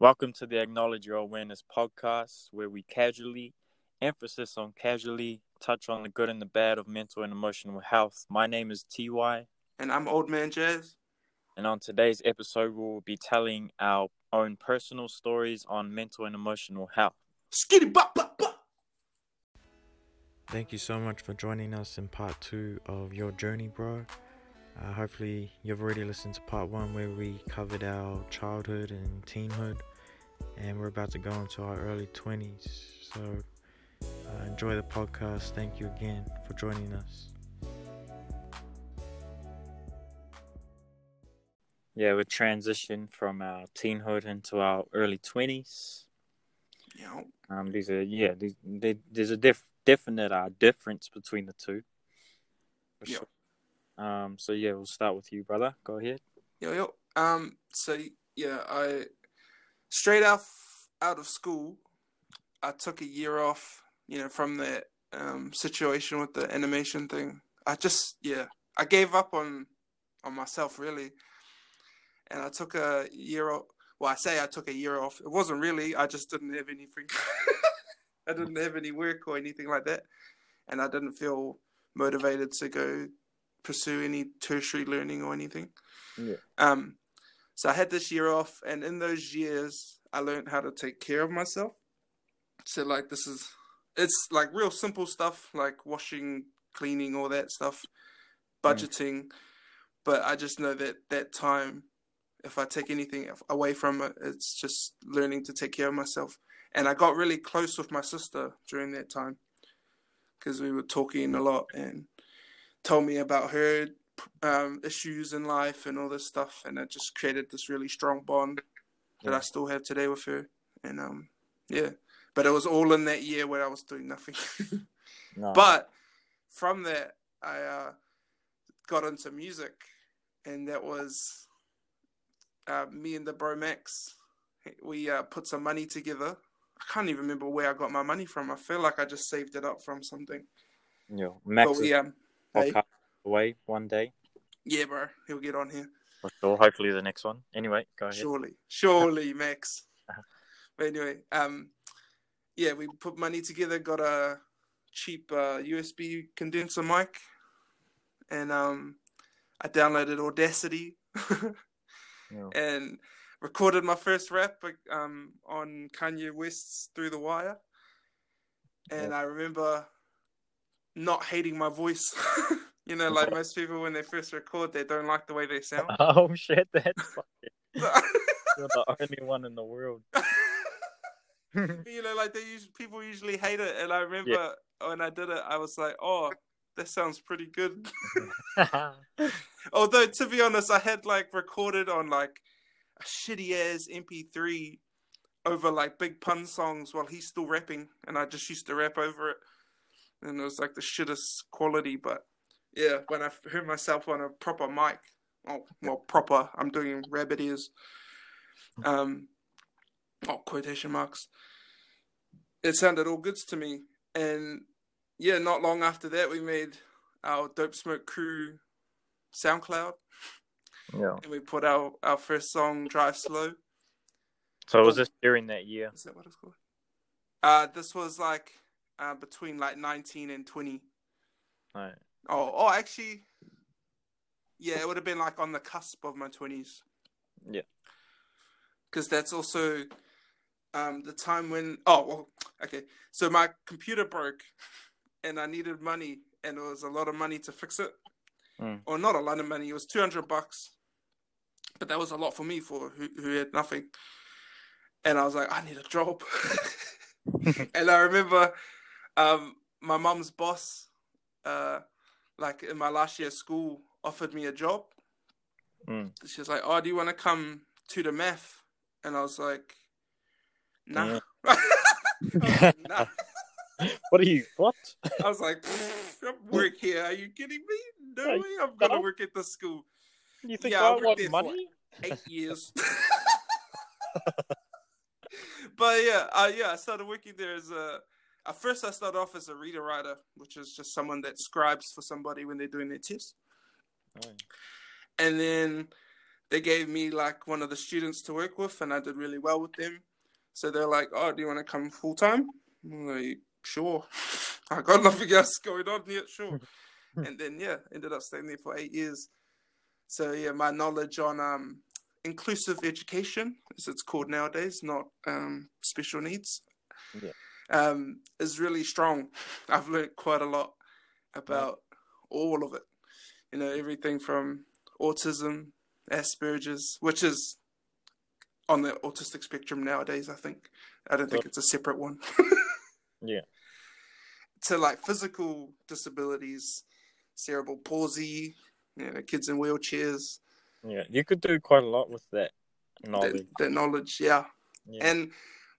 Welcome to the Acknowledge Your Awareness podcast, where we casually, emphasis on casually, touch on the good and the bad of mental and emotional health. My name is TY, And I'm Old Man Jazz. and on today's episode, we'll be telling our own personal stories on mental and emotional health. Skitty bop bop bop. Thank you so much for joining us in part two of your journey, bro. Uh, hopefully, you've already listened to part one where we covered our childhood and teenhood, and we're about to go into our early 20s. So, uh, enjoy the podcast. Thank you again for joining us. Yeah, we transitioned from our teenhood into our early 20s. You know, Um, these are, yeah, these, they, there's a diff, definite uh, difference between the two. For Yeah. sure. Um, so, yeah, we'll start with you, brother. Go ahead. yo yo. Um. So yeah, I straight out out of school, I took a year off. You know, from the um situation with the animation thing. I just yeah, I gave up on on myself really, and I took a year off. Well, I say I took a year off. It wasn't really. I just didn't have anything. I didn't have any work or anything like that, and I didn't feel motivated to go pursue any tertiary learning or anything. Yeah. Um, so I had this year off, and in those years, I learned how to take care of myself. So like this is, it's like real simple stuff like washing, cleaning, all that stuff, budgeting. But I just know that that time, if I take anything away from it, it's just learning to take care of myself. And I got really close with my sister during that time because we were talking a lot and told me about her um, issues in life and all this stuff, and it just created this really strong bond that I still have today with her. And um, yeah, but it was all in that year where I was doing nothing. No. but from that, I uh, got into music, and that was uh, me and the Bro Max. We uh, put some money together. I can't even remember where I got my money from. I feel like I just saved it up from something. yeah, Max but we um, hey, away one day yeah, bro, he'll get on here. for sure. Hopefully, the next one. Anyway, go ahead. Surely, surely, Max. But anyway, um, yeah, we put money together, got a cheap uh, USB condenser mic, and um, I downloaded Audacity Yeah. and recorded my first rap um, on Kanye West's "Through the Wire," and I remember not hating my voice. you know, like most people when they first record, they don't like the way they sound. Oh shit, that's fucking, you're the only one in the world. you know, like they use people usually hate it, and I remember when I did it, I was like, "Oh, that sounds pretty good." Although to be honest, I had like recorded on like a shitty ass MP3 over like big pun songs while he's still rapping, and I just used to rap over it, and it was like the shittest quality. But yeah, when I heard myself on a proper mic, oh well, proper, I'm doing rabbit ears, um, oh quotation marks. It sounded all good to me, and yeah, not long after that, we made our Dope Smoke Crew SoundCloud, yeah. and we put our our first song "Drive Slow." So was this during that year? Is that what it's called? Uh, this was like uh, between like 19 and 20. Right. Oh, oh, actually, yeah, it would have been like on the cusp of my 20s. Yeah. Because that's also um, the time when. Oh, well, okay. So my computer broke, and I needed money, and it was a lot of money to fix it. Mm. Or not a lot of money. It was 200 bucks, but that was a lot for me for who, who had nothing. And I was like, I need a job. and I remember um, my mum's boss, uh, like in my last year of school, offered me a job. Mm. She was like, "Oh, do you want to come to the math?" And I was like, "Nah." Was like, nah. What are you? What? I was like, work here. Are you kidding me? No way. I'm gonna work at the school. You think Yeah, I I want money? Eight years." but yeah, uh, yeah, I started working there as a. At first, I started off as a reader writer, which is just someone that scribes for somebody when they're doing their test. Oh, And then they gave me like one of the students to work with, and I did really well with them. So they're like, "Oh, do you want to come full time?" I'm like, "Sure." I got nothing else going on yet. Sure. and then yeah, ended up staying there for eight years. So yeah, my knowledge on um, inclusive education, as it's called nowadays, not um, special needs, Yeah. Um, is really strong. I've learned quite a lot about all of it. You know, everything from autism, Asperger's, which is on the autistic spectrum nowadays. I think I don't think it's a separate one. Yeah. To like physical disabilities, cerebral palsy, you know, kids in wheelchairs, Yeah. You could do quite a lot with that that, knowledge. that knowledge, yeah. Yeah. And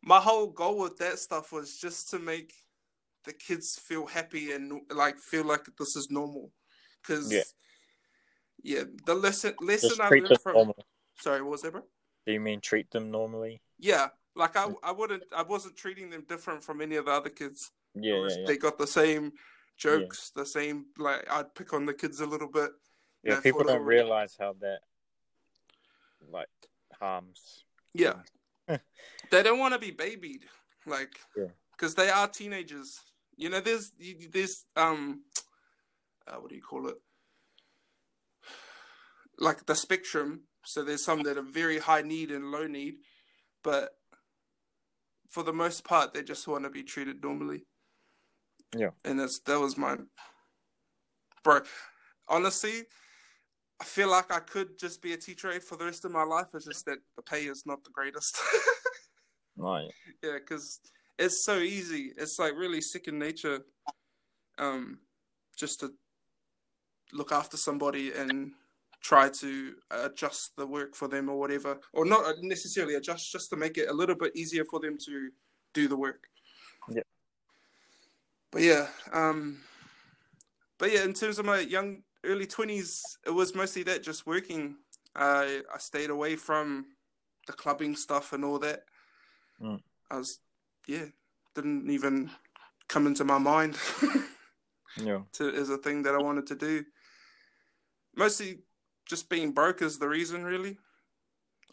my whole goal with that stuff was just to make the kids feel happy and like feel like this is normal. Because Yeah. yeah, the lesson lesson Just I learned from normal. sorry, what was that, bro? Do you mean treat them normally? Yeah, like I I wouldn't I wasn't treating them different from any of the other kids. Yeah, was- yeah, yeah. They got the same jokes, the same like I'd pick on the kids a little bit. Yeah, know, people don't realize how that like harms. Yeah. they don't want to be babied, like, Yeah. because they are teenagers. You know, there's there's um, uh, what do you call it? Like the spectrum. So there's some that are very high need and low need, but for the most part, they just want to be treated normally. Yeah. And that's that was my bro. Honestly, I feel like I could just be a teacher aide for the rest of my life. It's just that the pay is not the greatest. Right. yeah, because it's so easy. It's like really second nature, um, just to look after somebody and try to adjust the work for them or whatever, or not necessarily adjust, just to make it a little bit easier for them to do the work. Yeah. But yeah, um, but yeah, in terms of my young early twenties, it was mostly that just working. I I stayed away from the clubbing stuff and all that. Mm. I was, yeah, didn't even come into my mind Yeah. to as a thing that I wanted to do. Mostly just being broke is the reason, really.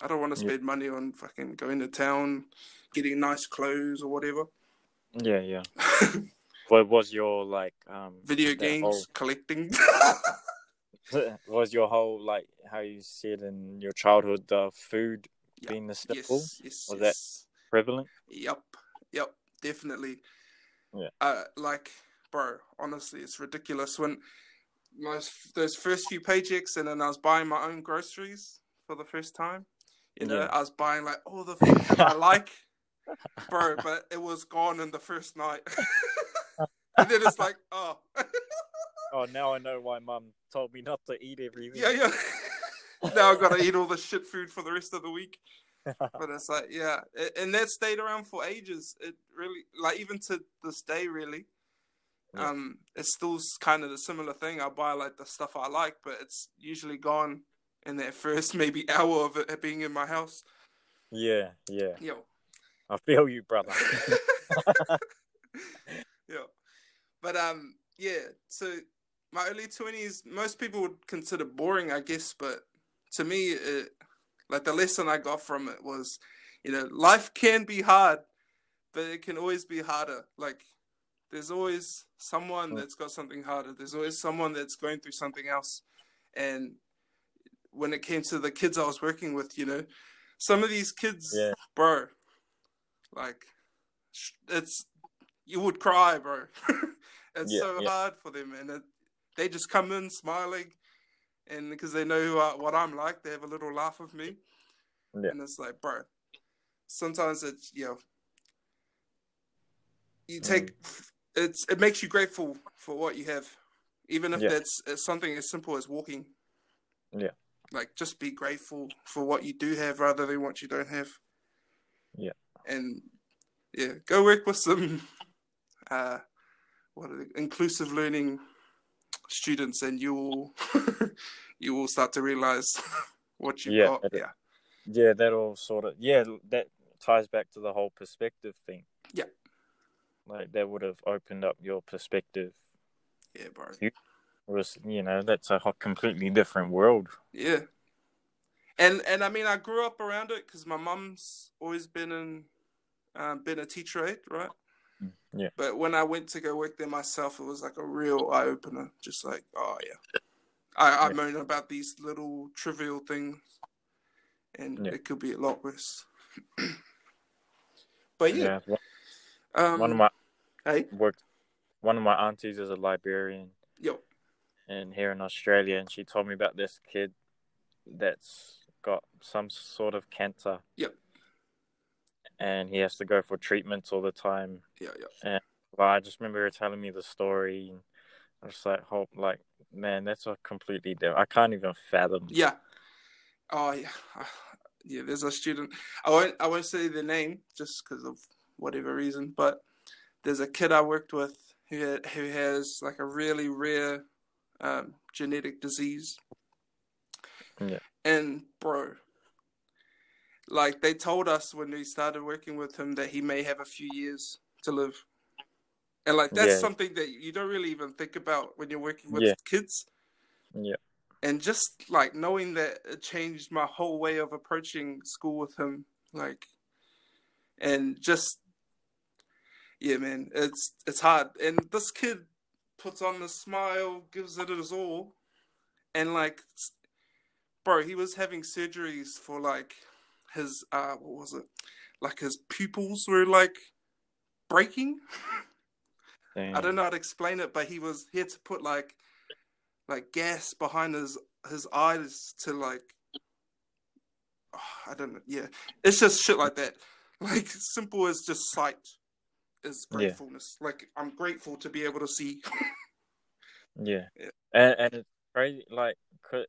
I don't want to Yeah. spend money on fucking going to town, getting nice clothes or whatever. Yeah, yeah. What was your like um Video games, whole- collecting. was your whole like how you said in your childhood the food Yeah. being the staple yes, yes, Was that- prevalent? Yep, yep, definitely. Yeah. Uh, like, bro, honestly, it's ridiculous. When my those first few paychecks, and then I was buying my own groceries for the first time. You know, Yeah. I was buying like all the food that I like, bro, but it was gone in the first night. and then it's like, oh, Oh, now I know why Mum told me not to eat everything. yeah, yeah. now I've gotta eat all the shit food for the rest of the week. but it's like yeah and that stayed around for ages it really like even to this day really Yeah. um it's still kind of the similar thing i buy like the stuff i like but it's usually gone in that first maybe hour of it being in my house yeah, yeah. yo I feel you, brother. yeah but um yeah so my early 20s most people would consider boring i guess but to me it, like the lesson i got from it was you know life can be hard but it can always be harder like there's always someone Mm. that's got something harder there's always someone that's going through something else and when it came to the kids i was working with you know some of these kids Yeah. bro like it's you would cry bro it's Yeah, so yeah. hard for them and it, they just come in smiling and because they know who I, what i'm like they have a little laugh with me Yeah. and it's like bro sometimes it's you know you Mm. take it's it makes you grateful for what you have even if Yeah. that's something as simple as walking Yeah. like just be grateful for what you do have rather than what you don't have Yeah. and yeah go work with some uh what are they, inclusive learning students and you will you will start to realize what you've Yeah, got yeah yeah, that all sort of yeah, that ties back to the whole perspective thing. Yeah. Like that would have opened up your perspective. yeah bro Was you know that's a completely different world. Yeah. And and I mean, I grew up around it because my mum's always been in, uh, been a teacher aide, right? Yeah. But when I went to go work there myself, it was like a real eye opener. Just like, oh yeah, I, I Yeah. moan about these little trivial things, and Yeah. it could be a lot worse. but yeah, One, um, one of my hey, worked. One of my aunties is a librarian Yep. And here in Australia, and she told me about this kid that's got some sort of cancer. Yep. And he has to go for treatments all the time. yeah, yeah, But I just remember her telling me the story, and I was like, "Hope, like, man, that's a completely different. I can't even fathom." yeah. Oh yeah, yeah. There's a student. I won't. I won't say the name just because of whatever reason. But there's a kid I worked with who had, who has like a really rare um, genetic disease. Yeah. And bro, like they told us when we started working with him that he may have a few years to live. And like that's Yeah. something that you don't really even think about when you're working with Yeah. kids Yeah. and just like knowing that it changed my whole way of approaching school with him like and just yeah man it's it's hard and this kid puts on the smile gives it his all and like bro he was having surgeries for like his uh what was it like his pupils were like breaking I don't know how to explain it, but he was he had to put like like gas behind his his eyes to like oh, I don't know. Yeah, it's just shit like that. Like simple as just sight is Yeah. gratefulness. Like I'm grateful to be able to see. Yeah. Yeah. And, and it's crazy. Like, could,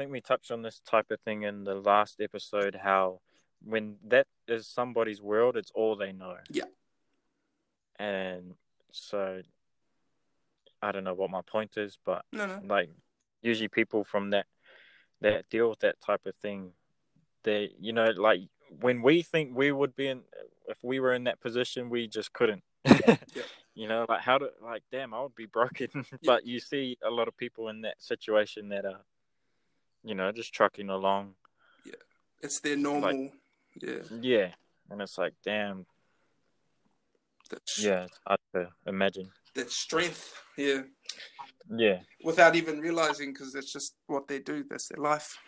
think we touched on this type of thing in the last episode how when that is somebody's world, it's all they know. Yeah. And so, I don't know what my point is, but no, no. like, usually people from that, that deal with that type of thing, they, you know, like, when we think we would be in, if we were in that position, we just couldn't. yeah. You know, like how to like, damn, I would be broken. but you see a lot of people in that situation that are, you know, just trucking along. Yeah. It's their normal. yeah. Yeah, and it's like, damn, That, yeah, it's hard to imagine. That strength. Yeah. Yeah, Without even realizing, because that's just what they do. That's their life.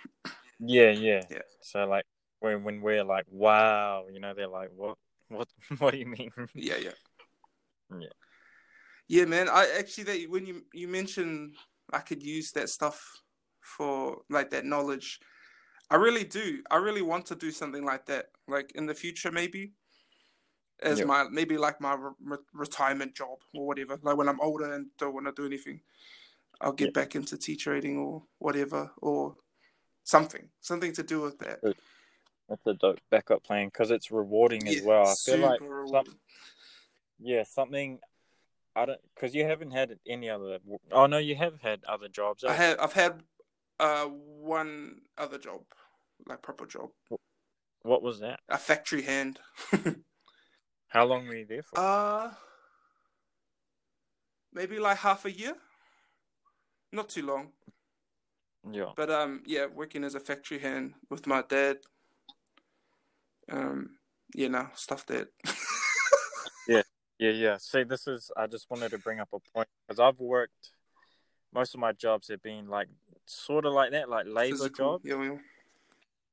yeah, yeah. Yeah. So like when when we're like, wow, you know, they're like, what, what, what do you mean? Yeah, yeah. Yeah. Yeah, man. I actually that when you you mentioned I could use that stuff for like that knowledge, I really do. I really want to do something like that, like in the future, maybe as Yeah. my maybe like my re- re- retirement job or whatever. Like when I'm older and don't want to do anything, I'll get back into teacher aiding or whatever or something, something to do with that. That's a dope backup plan because it's rewarding as well. I feel like some, yeah, something. I don't because you haven't had any other. Oh no, you have had other jobs. I eh? have I've had uh one other job, like proper job, What was that? a factory hand. How long were you there for? Uh, maybe like half a year. Not too long, yeah. but um, yeah, working as a factory hand with my dad. Um, you know, stuff that. Yeah, yeah. Yeah. See, this is. I just wanted to bring up a point because I've worked. Most of my jobs have been like sort of like that, like labor physical. jobs, Yeah, yeah.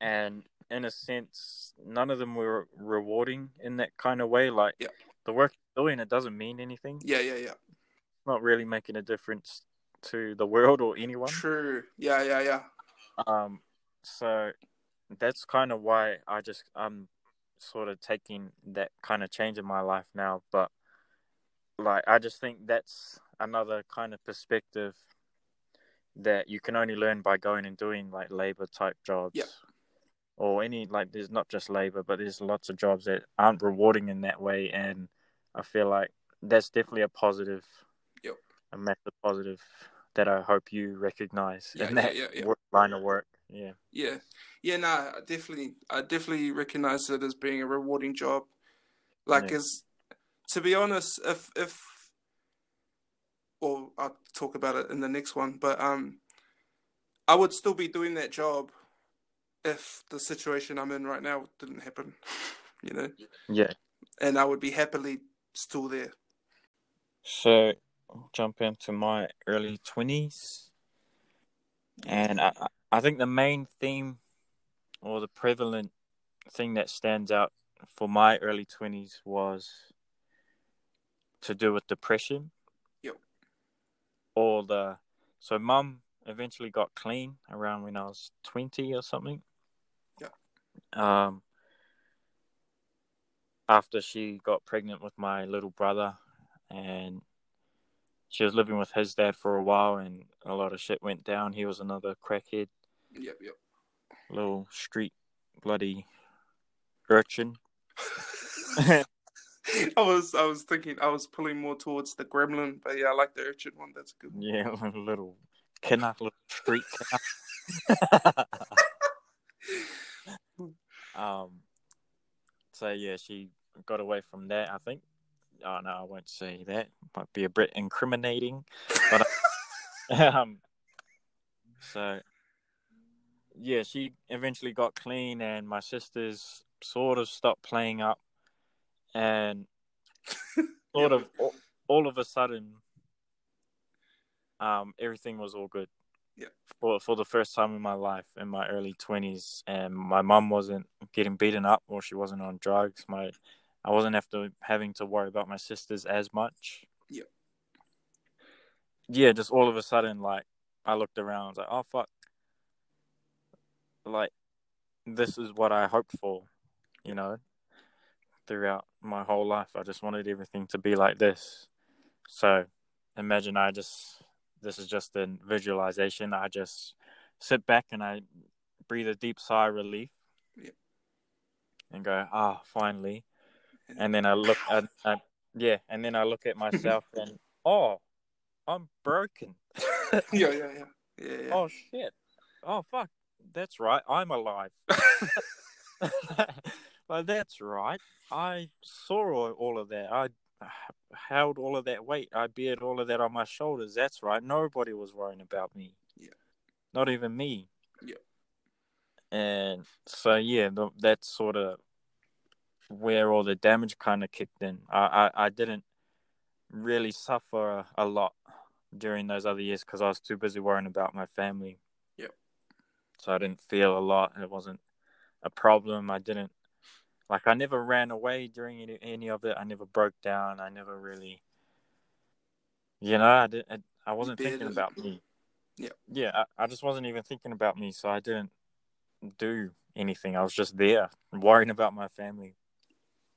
and in a sense, none of them were rewarding in that kind of way. Like Yeah. the work you're doing, it doesn't mean anything. Yeah, yeah, yeah. Not really making a difference to the world or anyone. True. Yeah, yeah, yeah. Um, so that's kind of why I just I'm sort of taking that kind of change in my life now. But like, I just think that's another kind of perspective that you can only learn by going and doing like labor type jobs. Yeah. Or any like, there's not just labor, but there's lots of jobs that aren't rewarding in that way, and I feel like that's definitely a positive. Yep. A massive positive that I hope you recognize Yeah, in that yeah, yeah. line of work. Yeah. Yeah, yeah. No, I definitely, I definitely recognize it as being a rewarding job. Like, Yeah. as to be honest, if if, well, I'll talk about it in the next one, but um, I would still be doing that job if the situation I'm in right now didn't happen, you know. Yeah. And I would be happily still there. So, I'll jump into my early twenties, and I I think the main theme or the prevalent thing that stands out for my early twenties was to do with depression. Or the so mum eventually got clean around when I was twenty or something. Yep. Um. After she got pregnant with my little brother, and she was living with his dad for a while, and a lot of shit went down. He was another crackhead, Yep, yep. little street bloody urchin. I was I was thinking I was pulling more towards the gremlin, but yeah, I like the urchin one. That's a good. one. Yeah, little kinner, little street kinner. um, so yeah, she got away from that. I think. Oh no, I won't say that. Might be a bit incriminating, but um, so yeah, she eventually got clean, and my sisters sort of stopped playing up, and sort of all, all of a sudden, um, everything was all good. Yeah. For for the first time in my life, in my early twenties, and my mum wasn't getting beaten up, or she wasn't on drugs. My I wasn't after having to worry about my sisters as much. Yeah. Yeah, just all of a sudden, like I looked around, I was like, oh fuck, like this is what I hoped for, you know. Throughout my whole life, I just wanted everything to be like this. So, imagine I just this is just a visualization. I just sit back and I breathe a deep sigh of relief, Yeah. and go, ah, finally. And then I look at, at yeah, and then I look at myself and oh, I'm broken. yeah, yeah, yeah, yeah, yeah. Oh shit. Oh fuck. That's right. I'm alive. well, that's right. I saw all, of that. I held all of that weight. I bared all of that on my shoulders. That's right. Nobody was worrying about me. Yeah. Not even me. Yeah. And so yeah, th- that's sort of where all the damage kind of kicked in. I I, I didn't really suffer a, a lot during those other years because I was too busy worrying about my family. Yep. So I didn't feel a lot. It wasn't a problem. I didn't like I never ran away during any, any of it. I never broke down. I never really, you know, I did. I, I wasn't thinking about me. Yeah, Yeah, I, I just wasn't even thinking about me. So I didn't do anything. I was just there worrying about my family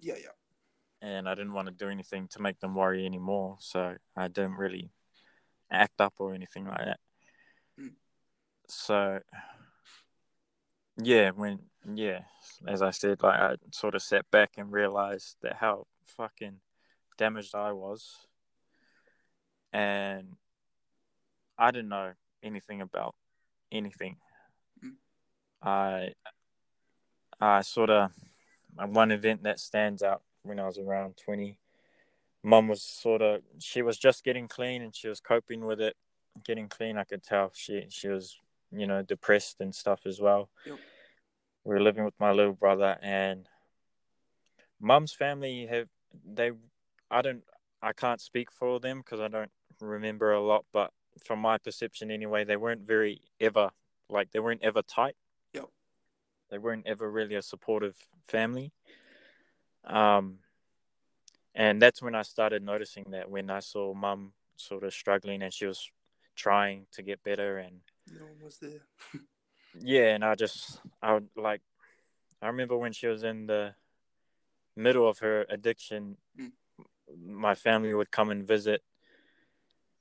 yeah, yeah. and I didn't want to do anything to make them worry anymore. So I didn't really act up or anything like that. Mm. So yeah, when yeah, as I said, like I sort of sat back and realized that how fucking damaged I was, and I didn't know anything about anything. Mm. I I sort of one event that stands out when I was around 20. Mum was sort of, she was just getting clean and she was coping with it. Getting clean, I could tell she she was, you know, depressed and stuff as well. Yep. We were living with my little brother and Mum's family have they, I don't, I can't speak for them because I don't remember a lot, but from my perception anyway, they weren't very ever like they weren't ever tight. Yep. They weren't ever really a supportive family. Um, and that's when I started noticing that when I saw mum sort of struggling and she was trying to get better and No one was there. yeah, and I just I would like I remember when she was in the middle of her addiction, Mm. my family would come and visit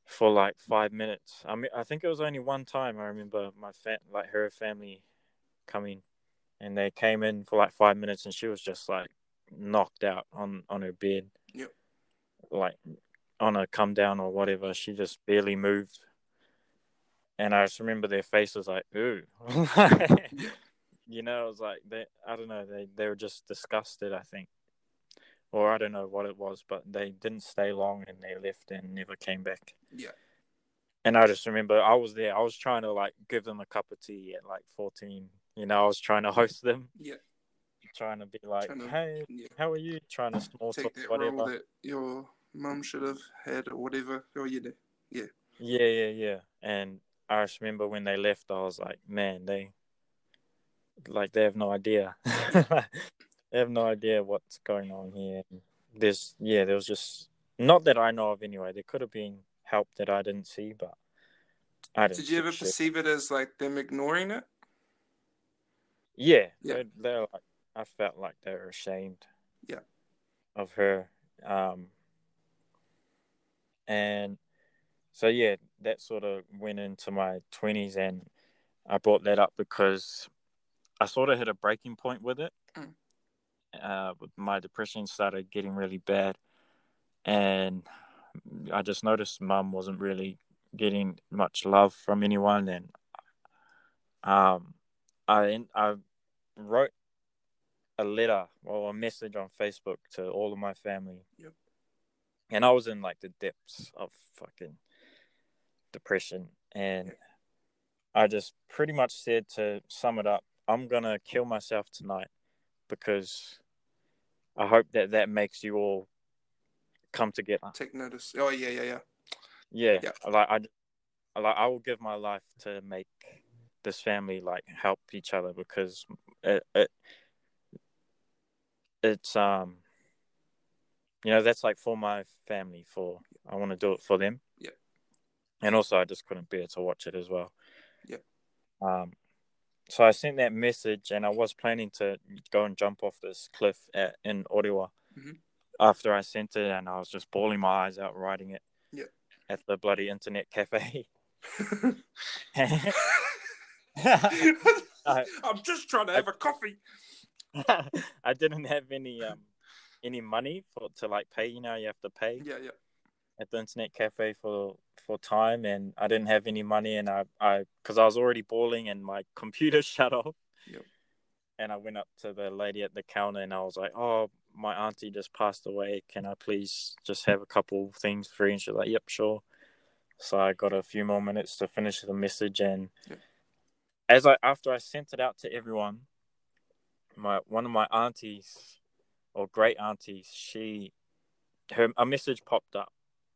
for like five minutes. I mean, I think it was only one time. I remember my fa- like her family coming, and they came in for like five minutes, and she was just like knocked out on on her bed. Yep. Like on a come down or whatever, she just barely moved. And I just remember their faces like, ooh. you know, it was like they I don't know, they, they were just disgusted, I think. Or I don't know what it was, but they didn't stay long and they left and never came back. Yeah. And I just remember I was there, I was trying to like give them a cup of tea at like 14, you know, I was trying to host them, Yeah. trying to be like, to- hey, Yeah. how are you? Trying to small talk, Take that whatever. role that your mum should have had or whatever. Oh, you Yeah. Yeah, yeah, yeah. And I just remember when they left, I was like, man, they like they have no idea. they have no idea what's going on here. There's yeah, there was just not that I know of anyway. There could have been help that I didn't see, but I didn't. Did you ever shit. perceive it as like them ignoring it? Yeah, Yeah. They're, they're like I felt like they were ashamed. Yeah. Of her, um, and so yeah, that sort of went into my twenties, and I brought that up because I sort of hit a breaking point with it. Mm. Uh, my depression started getting really bad, and I just noticed mum wasn't really getting much love from anyone, and um, I I wrote a letter or a message on Facebook to all of my family. Yep. And I was in like the depths of fucking depression, and I just pretty much said to sum it up, I'm gonna kill myself tonight because I hope that that makes you all come together. Take notice. Oh yeah, yeah, yeah. Yeah, Yeah. like I, I- like I will give my life to make this family like help each other because it, it it's um you know that's like for my family for I want to do it for them. And also I just couldn't bear to watch it as well. Yeah. Um so I sent that message and I was planning to go and jump off this cliff at, in Ottawa. Mhm. After I sent it and I was just bawling my eyes out writing it. Yeah. At the bloody internet cafe. I'm just trying to have a coffee. I didn't have any um any money for to like pay. You know, you have to pay Yeah, yeah. At the internet cafe for for time, and I didn't have any money, and I I because I was already bawling, and my computer shut off. Yep. And I went up to the lady at the counter, and I was like, "Oh, my auntie just passed away. Can I please just have a couple things free?" And she's like, "Yep, sure." So I got a few more minutes to finish the message, and Yep. as I after I sent it out to everyone, my one of my aunties or great aunties, she her a message popped up,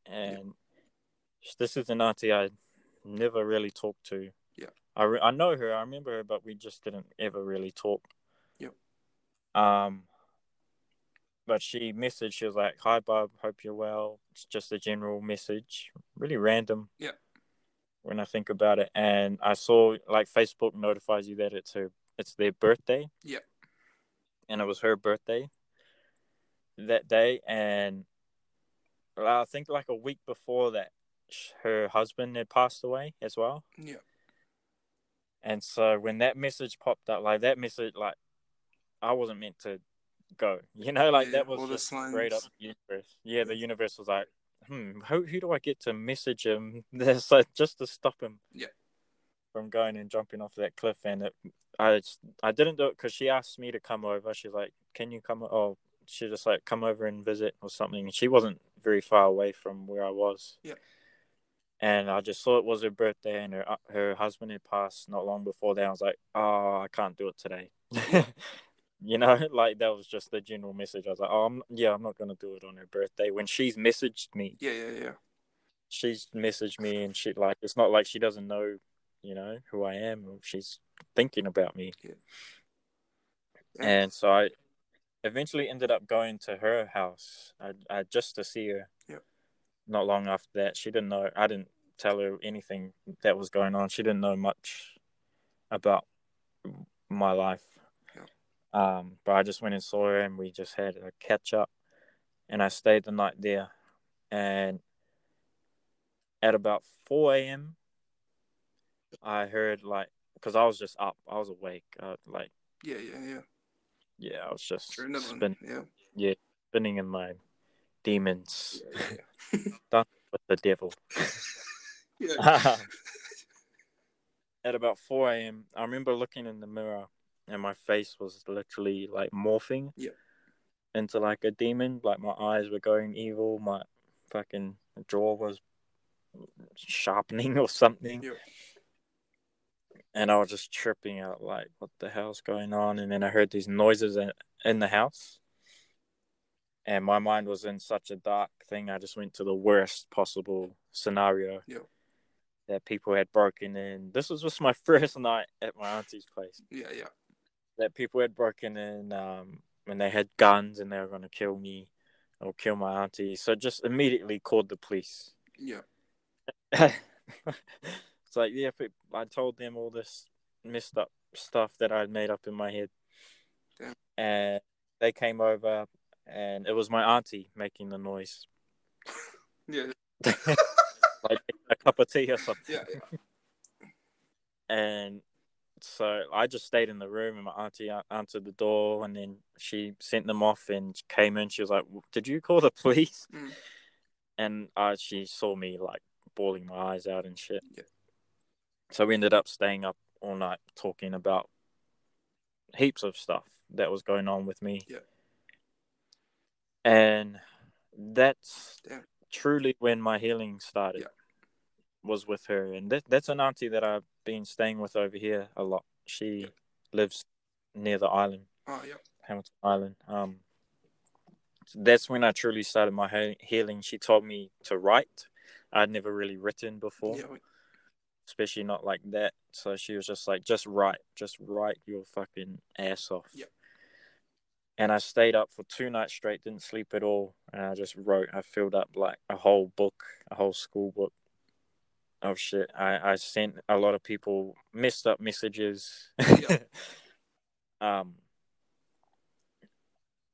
and this is an auntie I never really talked to. Yeah. I re- I know her, I remember her, but we just didn't ever really talk. Yep. Um. But she messaged. She was like, "Hi, Bob. Hope you're well." It's just a general message, really random. Yeah. When I think about it, and I saw like Facebook notifies you that it's her, it's their birthday. Yeah. And it was her birthday that day, and I think like a week before that, her husband had passed away as well. Yeah. And so when that message popped up, like that message, like I wasn't meant to go, you know, like Yeah, that was just straight up universe. Yeah, the universe was like, hmm, who who do I get to message him? This like just to stop him. Yeah. From going and jumping off that cliff, and it, I just- I didn't do it because she asked me to come over. She's like, "Can you come?" Oh, she just like come over and visit or something. She wasn't very far away from where I was. Yeah. And I just saw it was her birthday, and her uh, her husband had passed not long before that. I was like, "Oh, I can't do it today." you know, like that was just the general message. I was like, "Oh, I'm, yeah, I'm not gonna do it on her birthday." When she's messaged me, Yeah, yeah, yeah. she's messaged me and she like it's not like she doesn't know, you know, who I am. Or she's thinking about me. Yeah. And so I eventually ended up going to her house, I, I just to see her. Yep. Not long after that, she didn't know. I didn't tell her anything that was going on. She didn't know much about my life. Yep. Um, but I just went and saw her, and we just had a catch up. And I stayed the night there, and at about four a.m., I heard like because I was just up, I was awake, uh, like Yeah, yeah, yeah. Yeah, I was just Adrenaline. spin, Yeah. spinning in my demons Yeah, yeah. with the devil. yeah. At about 4 a.m., I remember looking in the mirror and my face was literally like morphing Yeah. into like a demon. Like my eyes were going evil, my fucking jaw was sharpening or something. Yeah. And I was just tripping out, like, what the hell's going on? And then I heard these noises in, in the house. And my mind was in such a dark thing. I just went to the worst possible scenario. Yeah. That people had broken in. This was just my first night at my auntie's place. Yeah, yeah. That people had broken in um, and they had guns and they were going to kill me or kill my auntie. So just immediately called the police. Yeah. it's like, yeah, I told them all this messed up stuff that I'd made up in my head. Damn. And they came over, and it was my auntie making the noise. yeah. like a cup of tea or something. Yeah, yeah. And so I just stayed in the room, and my auntie answered the door, and then she sent them off and came in. She was like, "Did you call the police?" Mm. And uh, she saw me like bawling my eyes out and shit. Yeah. So we ended up staying up all night talking about heaps of stuff that was going on with me. Yeah. And that's Damn. truly when my healing started. Yeah. Was with her, and that, that's an auntie that I've been staying with over here a lot. She Yeah. lives near the island, Oh, yeah. Hamilton Island. Um, so that's when I truly started my healing. She taught me to write. I'd never really written before, Yeah, we- especially not like that. So she was just like, just write, just write your fucking ass off. Yeah. And I stayed up for two nights straight, didn't sleep at all, and I just wrote. I filled up like a whole book, a whole school book of shit. I I sent a lot of people messed up messages. Yeah. um.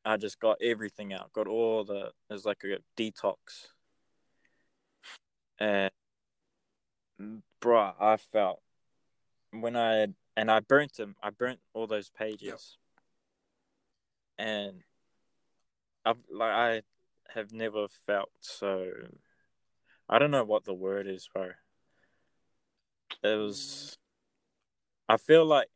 I just got everything out. Got all the. It's like a detox. And, bruh, I felt when I and I burnt them. I burnt all those pages. And I've like I have never felt so. I don't know what the word is, bro. It was. I feel like.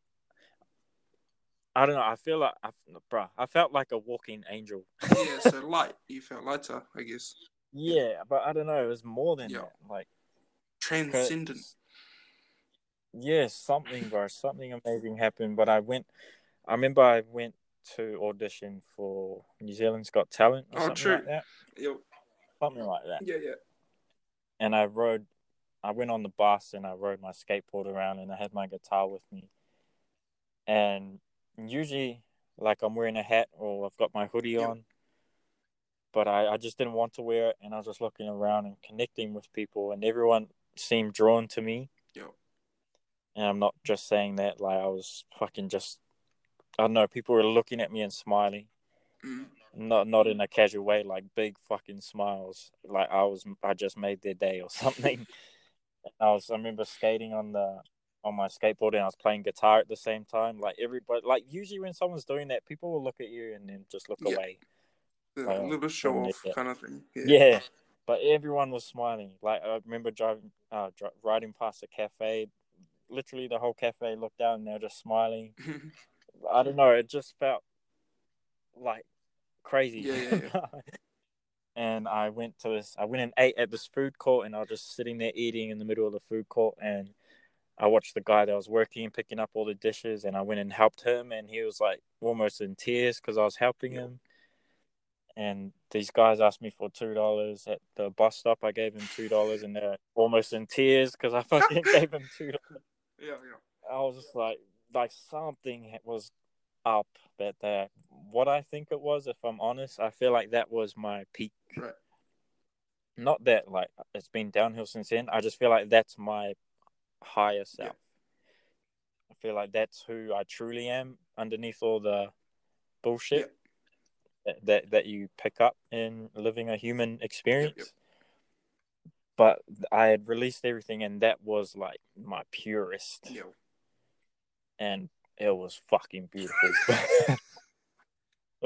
I don't know. I feel like, I, bruh, I felt like a walking angel. yeah, so light. You felt lighter, I guess. Yeah, but I don't know. It was more than Yeah. that. Like, Transcendent. Yes, something, bro. Something amazing happened. But I went. I remember I went to audition for New Zealand's Got Talent or Oh, something true. like that. Yeah, Something like that. yeah, yeah. And I rode. I went on the bus and I rode my skateboard around and I had my guitar with me. And usually, like I'm wearing a hat or I've got my hoodie Yeah. on. But I, I just didn't want to wear it and I was just looking around and connecting with people and everyone seemed drawn to me. Yeah. And I'm not just saying that like I was fucking just I don't know, people were looking at me and smiling. Mm. Not not in a casual way, like big fucking smiles. Like I was I just made their day or something. I was I remember skating on the on my skateboard and I was playing guitar at the same time. Like everybody like usually when someone's doing that, people will look at you and then just look Yeah. away. Yeah, a little show off kind of thing. Yeah. Yeah. But everyone was smiling. Like I remember driving, uh, dri- riding past a cafe. Literally, the whole cafe looked down and they were just smiling. I don't know. It just felt like crazy. Yeah, yeah, and I went to this. I went and ate at this food court, and I was just sitting there eating in the middle of the food court, and I watched the guy that was working picking up all the dishes, and I went and helped him, and he was like almost in tears because I was helping Yeah. him. And these guys asked me for two dollars at the bus stop. I gave them two dollars, and they're almost in tears because I fucking gave them two yeah, yeah. I was just like, like something was up that day. What I think it was, if I'm honest, I feel like that was my peak. Right. Not that like it's been downhill since then. I just feel like that's my higher self. Yeah. I feel like that's who I truly am underneath all the bullshit that, that that you pick up in living a human experience. But I had released everything, and that was like my purest Yeah. and it was fucking beautiful. it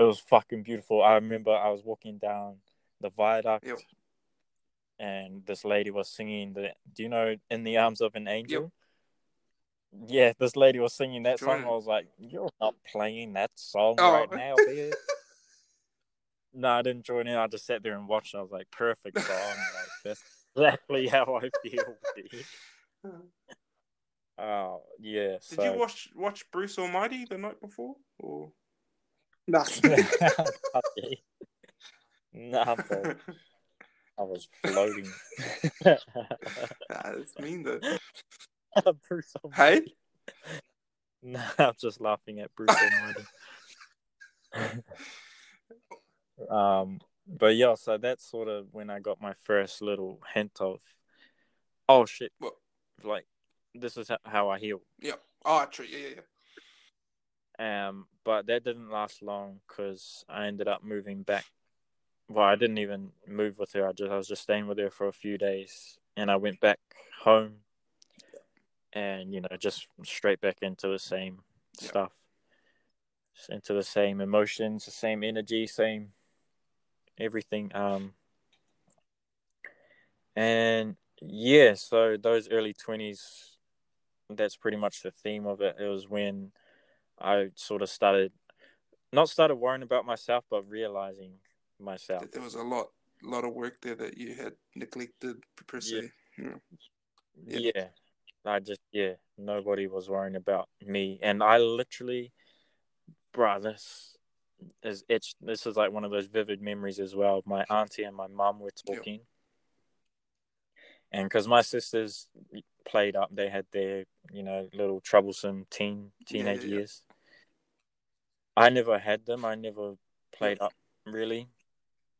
was fucking beautiful. I remember I was walking down the viaduct Yep. and this lady was singing the do you know In the Arms of an Angel? Yeah, this lady was singing that Join song. it. I was like, You're not playing that song Oh. right now. no, I didn't join in. I just sat there and watched. I was like, perfect song. like, that's exactly how I feel. Oh yeah. Did so... you watch watch Bruce Almighty the night before? Or nah. nah, bro. I was floating. nah, it's mean though. Bruce Almighty. Hey? Nah, I'm just laughing at Bruce Almighty. Um, but yeah, so that's sort of when I got my first little hint of, oh shit, What? like this is how I heal. Yeah. Oh, true. Yeah, yeah, yeah. Um, but that didn't last long because I ended up moving back. Well, I didn't even move with her. I just I was just staying with her for a few days, and I went back home, and you know, just straight back into the same Yeah. stuff, Just into the same emotions, the same energy, same everything. Um, and yeah, so those early twenties, that's pretty much the theme of it. It was when I sort of started, not started worrying about myself, but realizing myself. That There was a lot, lot of work there that you had neglected per se. Yeah. Yeah. Yeah. I just yeah, nobody was worrying about me, and I literally, bruh, this is it's this is like one of those vivid memories as well. My auntie and my mum were Yeah. talking, and because my sisters played up, they had their you know little troublesome teen teenage yeah, yeah. years. I never had them. I never played up really.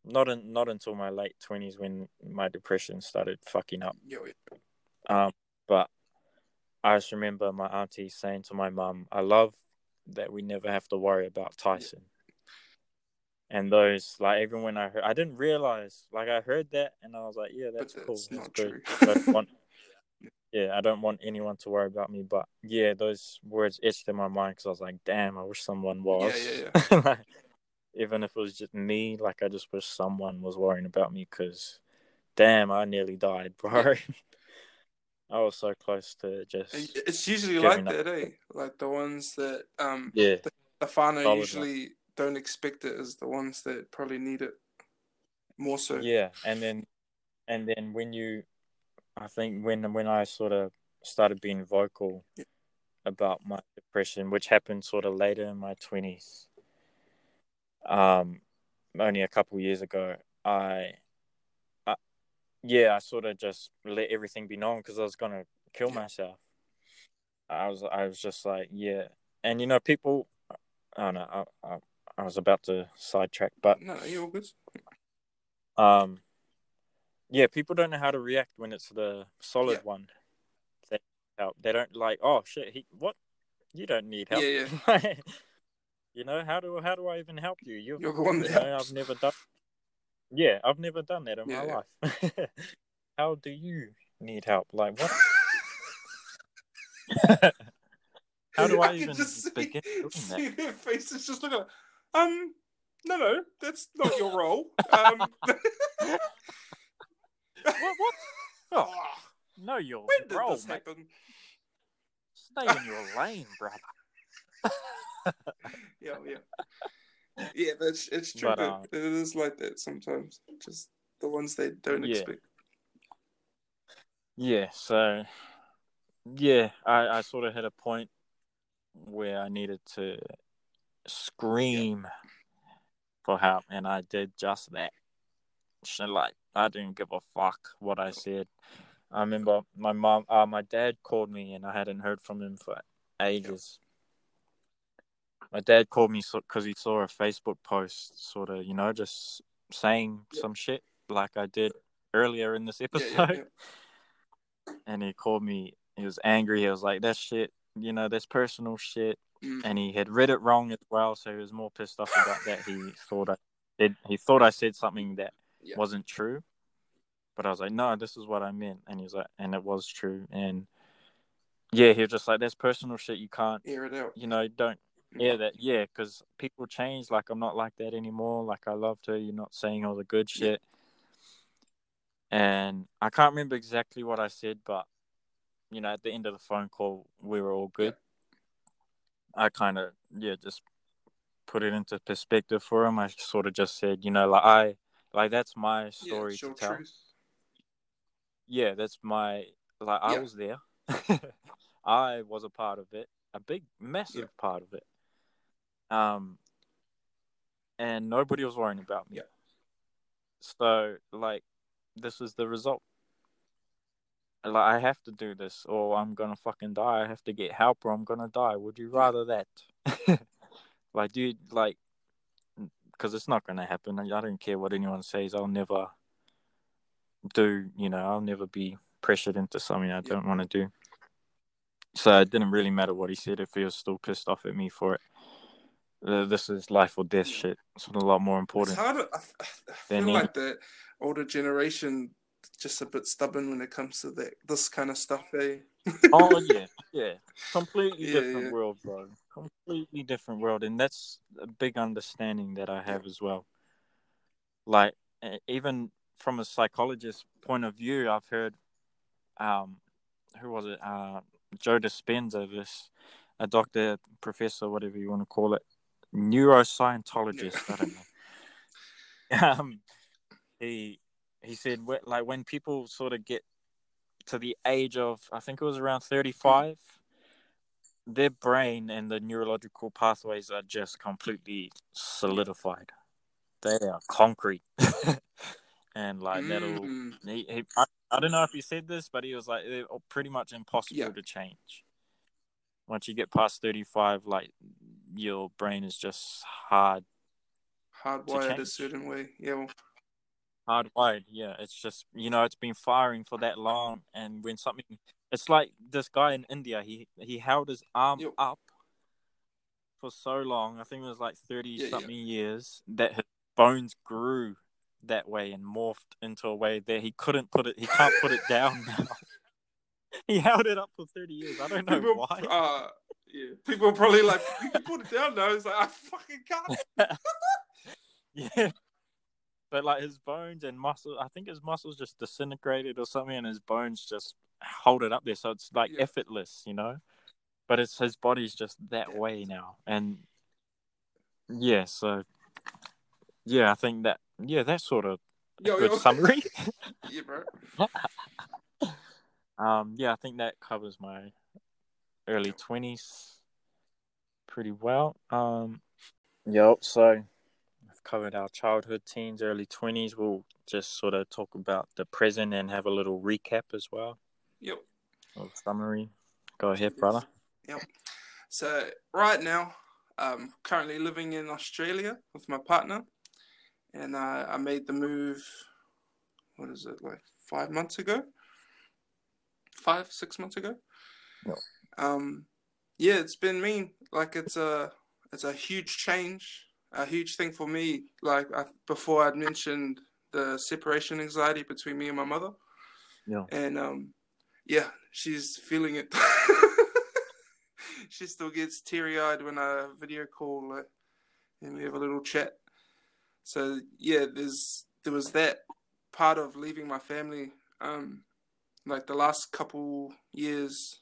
Not in, not until my late twenties when my depression started fucking up. Yeah, yeah. Um, but I just remember my auntie saying to my mum, "I love that we never have to worry about Tyson." And those, like, even when I heard, I didn't realize, like, I heard that, and I was like, "Yeah, that's but cool. that's That's good." I want, yeah, I don't want anyone to worry about me. But yeah, those words etched in my mind because I was like, "Damn, I wish someone was." Yeah, yeah, Like, even if it was just me, like, I just wish someone was worrying about me because, damn, I nearly died, bro. I was so close to just It's usually like up. that, eh? Like the ones that um yeah, the whānau Solid usually don't expect it is the ones that probably need it more so. yeah, and then and then when you, I think when when I sort of started being vocal Yeah. about my depression, which happened sort of later in my twenties, um, only a couple years ago, I, I yeah, I sort of just let everything be known because I was gonna kill myself. I was I was just like yeah, and you know people, I don't know, I, I, I was about to sidetrack, but No, you're all good. Um, yeah, people don't know how to react when it's the solid Yeah. one. They help. They don't like. Oh shit! He what? You don't need help. Yeah, yeah. you know how do how do I even help you? You've, You're the one that you know. I've never done. Yeah, I've never done that in Yeah, my life. how do you need help? Like what? how do I, can even just see, begin see that? their faces just look at um no no that's not your role um What? What? Oh, oh, no, your when did role, this mate. happen Stay in your lane, brother. yeah yeah yeah that's it's true But, um, it is like that sometimes just the ones they don't Yeah. expect Yeah, so yeah, I, I sort of hit a point where I needed to scream for help, and I did just that. So, like, I didn't give a fuck what I said. I remember my mom, uh, my dad called me, and I hadn't heard from him for ages. My dad called me because he saw a Facebook post, sort of, you know, just saying Yeah. some shit like I did earlier in this yeah, episode yeah, yeah. and he called me. He was angry. He was like, "That shit, you know, that's personal shit." Mm. And he had read it wrong as well, so he was more pissed off about that. He thought I did. He thought I said something that Yeah. wasn't true, but I was like, "No, this is what I meant." And he was like, "And it was true." And yeah, he was just like, "That's personal shit. You can't, air it out you know, don't." Yeah, that yeah, because people change. Like I'm not like that anymore. Like I loved her. You're not saying all the good Yeah. shit. And I can't remember exactly what I said, but you know, at the end of the phone call, we were all good. I kind of yeah, just put it into perspective for him. I sort of just said, you know, like I like that's my story it's to tell. truth Yeah, that's my like I was there. I was a part of it, a big, massive Yeah. part of it. Um, and nobody was worrying about me. Yeah. So, like, this is the result. Like, I have to do this, or I'm gonna fucking die. I have to get help, or I'm gonna die. Would you rather that? like, dude, like, because it's not gonna happen. I don't care what anyone says. I'll never do. You know, I'll never be pressured into something I don't want to do. So it didn't really matter what he said if he was still pissed off at me for it. Uh, this is life or death shit. It's a lot more It's important. hard. I, I feel like the older generation just a bit stubborn when it comes to that this kind of stuff. Eh? oh yeah, yeah. Completely Yeah, different yeah. world, bro. Completely different world, and that's a big understanding that I have as well. Like even from a psychologist point of view, I've heard, um, who was it? Uh, Joe Dispenza, this a doctor, professor, whatever you want to call it, neuroscientologist. I don't know. um, he he said like when people sort of get to the age of I think it was around thirty five, their brain and the neurological pathways are just completely solidified. They are concrete, and like that'll. Mm, He, he, I, I don't know if he said this, but he was like they're pretty much impossible Yeah. to change. Once you get past thirty five, like your brain is just hard hardwired a certain way. Yeah. Well, hardwired. Yeah, it's just you know it's been firing for that long, and when something, it's like this guy in India. He he held his arm Yep. up for so long. I think it was like thirty Yeah, yeah. something years that his bones grew that way and morphed into a way that he couldn't put it. He can't put it down now. he held it up for thirty years. I don't know people, why. uh, yeah, people are probably like, you can put it down now. It's like I fucking can't. Yeah. But like his bones and muscle, I think his muscles just disintegrated or something, and his bones just hold it up there. So it's like Yeah. effortless, you know. But it's his body's just that Yeah. way now, and yeah. So yeah, I think that yeah, that's sort of a Yo, good yo. summary. yeah, bro. um, yeah, I think that covers my early twenties pretty well. Um, yep. So I've covered our childhood, teens, early twenties. We'll just sort of talk about the present and have a little recap as well, Yep. summary. Go ahead, brother. Yep. So right now, I'm currently living in Australia with my partner, and uh, I made the move. What is it like five months ago? Five six months ago. Yeah. Um, yeah, it's been mean. Like it's a it's a huge change, a huge thing for me. Like I, before, I'd mentioned the separation anxiety between me and my mother, Yeah. and um, yeah, she's feeling it. she still gets teary eyed when I video call her and we have a little chat. So yeah, there's there was that part of leaving my family. Um, like the last couple years,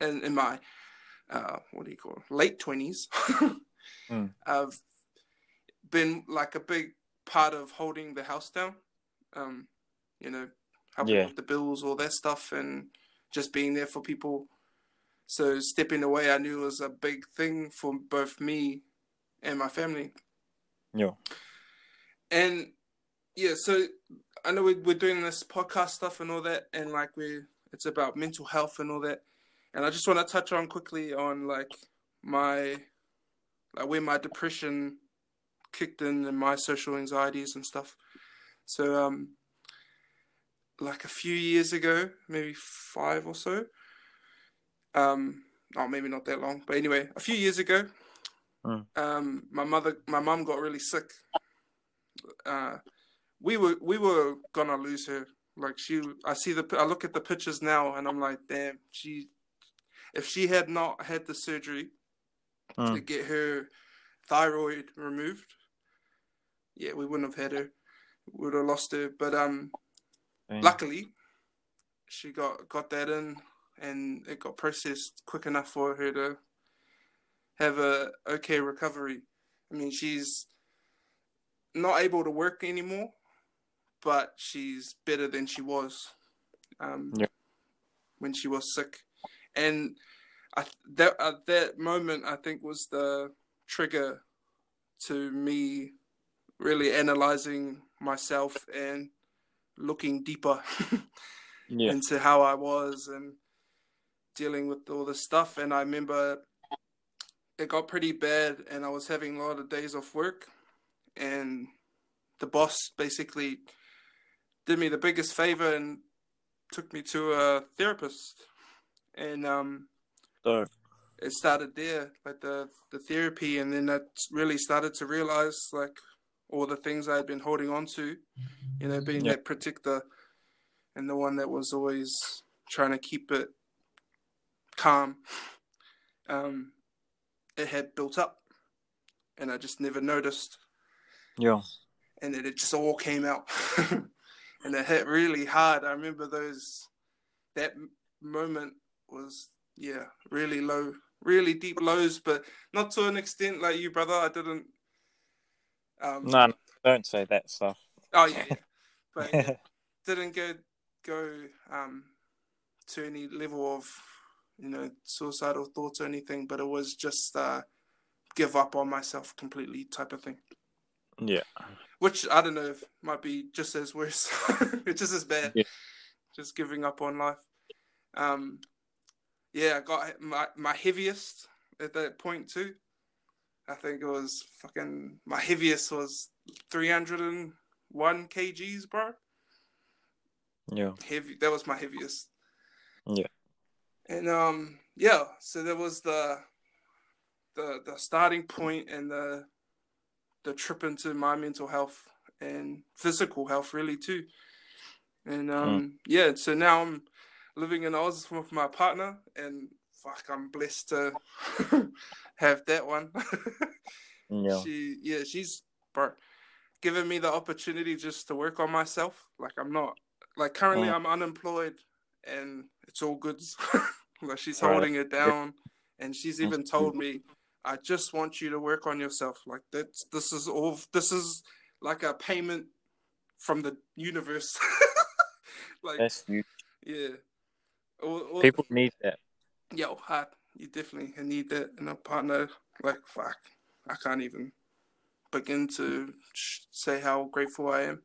in in my uh, what do you call it? late twenties, Mm. I've been like a big part of holding the house down. Um, you know, helping Yeah. with the bills, all that stuff, and just being there for people. So stepping away, I knew was a big thing for both me and my family. Yeah. And yeah, so I know we- we're doing this podcast stuff and all that, and like we, it's about mental health and all that. And I just want to touch on quickly on like my, like where my depression kicked in and my social anxieties and stuff. So um, like a few years ago, maybe five or so. Um, oh, maybe not that long, but anyway, a few years ago, Mm. um, my mother, my mum got really sick. Uh, we were we were gonna lose her. Like she, I see the, I look at the pictures now, and I'm like, damn, she, if she had not had the surgery to Mm. get her thyroid removed, yeah, we wouldn't have had her. We would have lost her. But um, Dang. luckily, she got got that in, and it got processed quick enough for her to have a okay recovery. I mean, she's not able to work anymore, but she's better than she was um, Yeah. when she was sick. and I that at that moment I think was the trigger to me really analyzing myself and looking deeper Yeah. into how I was and dealing with all this stuff. And I remember it got pretty bad, and I was having a lot of days off work, and the boss basically did me the biggest favor and took me to a therapist, and um, So it started there, like the the therapy, and then I really started to realize like all the things I had been holding on to, you know, being Yeah. that protector and the one that was always trying to keep it calm. Um, it had built up, and I just never noticed, yeah. and then it just all came out, and it hit really hard. I remember those that moment was yeah really low, really deep lows, but not to an extent like you, brother. I didn't. Um, No, no, don't say that stuff. Oh yeah, yeah. but it didn't go go um to any level of you know suicidal thoughts or anything. But it was just uh give up on myself completely type of thing. yeah. Which I don't know if might be just as worse, it's just as bad. Yeah. Just giving up on life. Um, yeah, I got my my heaviest at that point too. I think it was fucking my heaviest was three hundred and one kgs, bro. Yeah. Heavy. That was my heaviest. Yeah. And um, yeah. So that was the the the starting point and the the trip into my mental health and physical health really too. And um, yeah. So now I'm living in Oz with my partner, and fuck, I'm blessed to have that one. Yeah. She, yeah, she's bro, giving me the opportunity just to work on myself. Like I'm not, like currently Mm. I'm unemployed, and it's all good. like she's Right. holding it down, and she's even Mhm. told me, "I just want you to work on yourself. Like that's this is all. This is like a payment from the universe. like That's you. yeah, all, all, People need that. yo, hot. You definitely need that in a partner. Like, fuck, I can't even begin to say how grateful I am.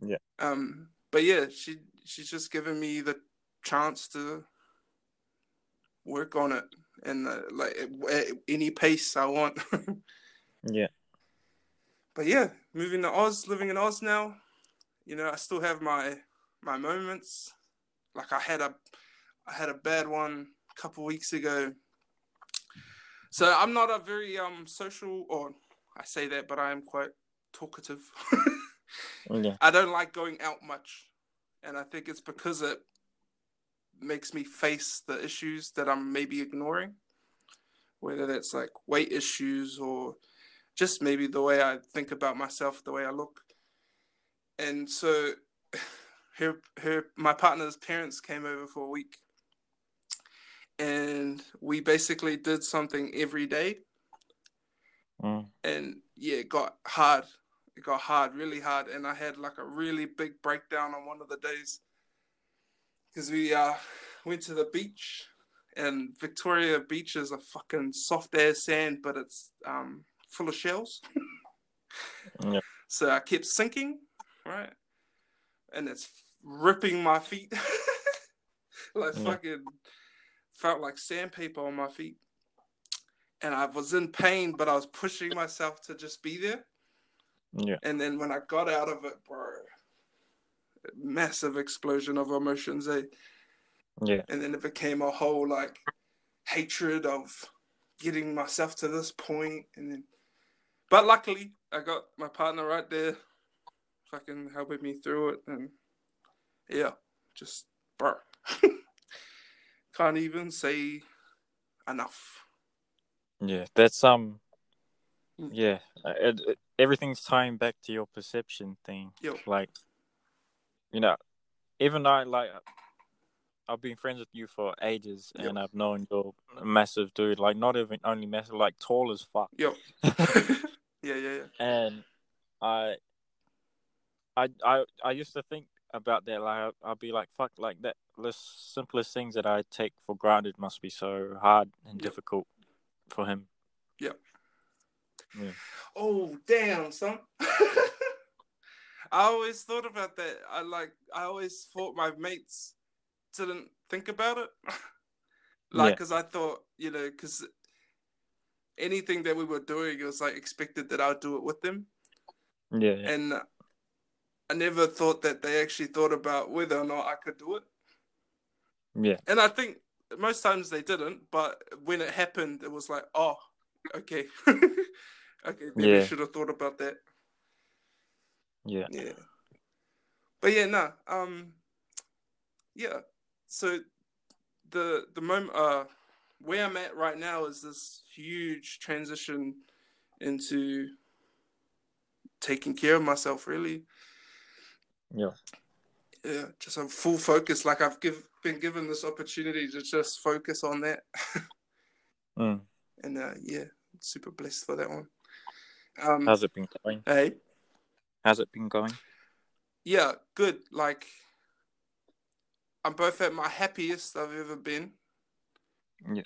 Yeah. Um. But yeah, she she's just given me the chance to work on it and uh, like at any pace I want. Yeah. but yeah, moving to Oz, living in Oz now. You know, I still have my my moments. Like I had a I had a bad one a couple weeks ago. So I'm not a very um social or I say that, but I am quite talkative. Yeah. I don't like going out much. And I think it's because it makes me face the issues that I'm maybe ignoring. Whether that's like weight issues or just maybe the way I think about myself, the way I look. And so her her my partner's parents came over for a week. And we basically did something every day Mm. and yeah, it got hard. It got hard, really hard, and I had like a really big breakdown on one of the days because we uh went to the beach, and Victoria Beach is a fucking soft ass sand, but it's um full of shells. Yeah. So I kept sinking, right, and it's ripping my feet, like Yeah. fucking felt like sandpaper on my feet and I was in pain, but I was pushing myself to just be there. Yeah. And then when I got out of it, bro, massive explosion of emotions, eh? Yeah. And then it became a whole like hatred of getting myself to this point, and then, but luckily I got my partner right there, fucking helping me through it, and yeah, just bro, can't even say enough. Yeah. That's um. Mm. Yeah. Uh, It, it, everything's tying back to your perception thing. Yo. Like, you know, even though like I've been friends with you for ages, Yep. and I've known you're a massive dude. Like, not even only massive, like tall as fuck. Yo. yeah, yeah, yeah. and I, I, I, I used to think about that. Like I'll, be like, fuck, like that. The simplest things that I take for granted must be so hard and Yep. difficult for him. Yep. Yeah. Oh damn, son. I always thought about that. I like I always thought my mates didn't think about it. like Yeah. cuz I thought, you know, cuz anything that we were doing it was like expected that I'd do it with them Yeah. yeah. and I never thought that they actually thought about whether or not I could do it. Yeah. And I think most times they didn't, but when it happened, it was like, oh, okay. okay, maybe I should have thought about that. Yeah. Yeah. But yeah, no. Um yeah. So the the moment uh where I'm at right now is this huge transition into taking care of myself really. Yeah. Yeah, just a full focus. Like I've give, been given this opportunity to just focus on that. Mm. and uh yeah, super blessed for that one. Um How's it been going? hey. How's it been going? yeah, good. Like, I'm both at my happiest I've ever been. Yeah.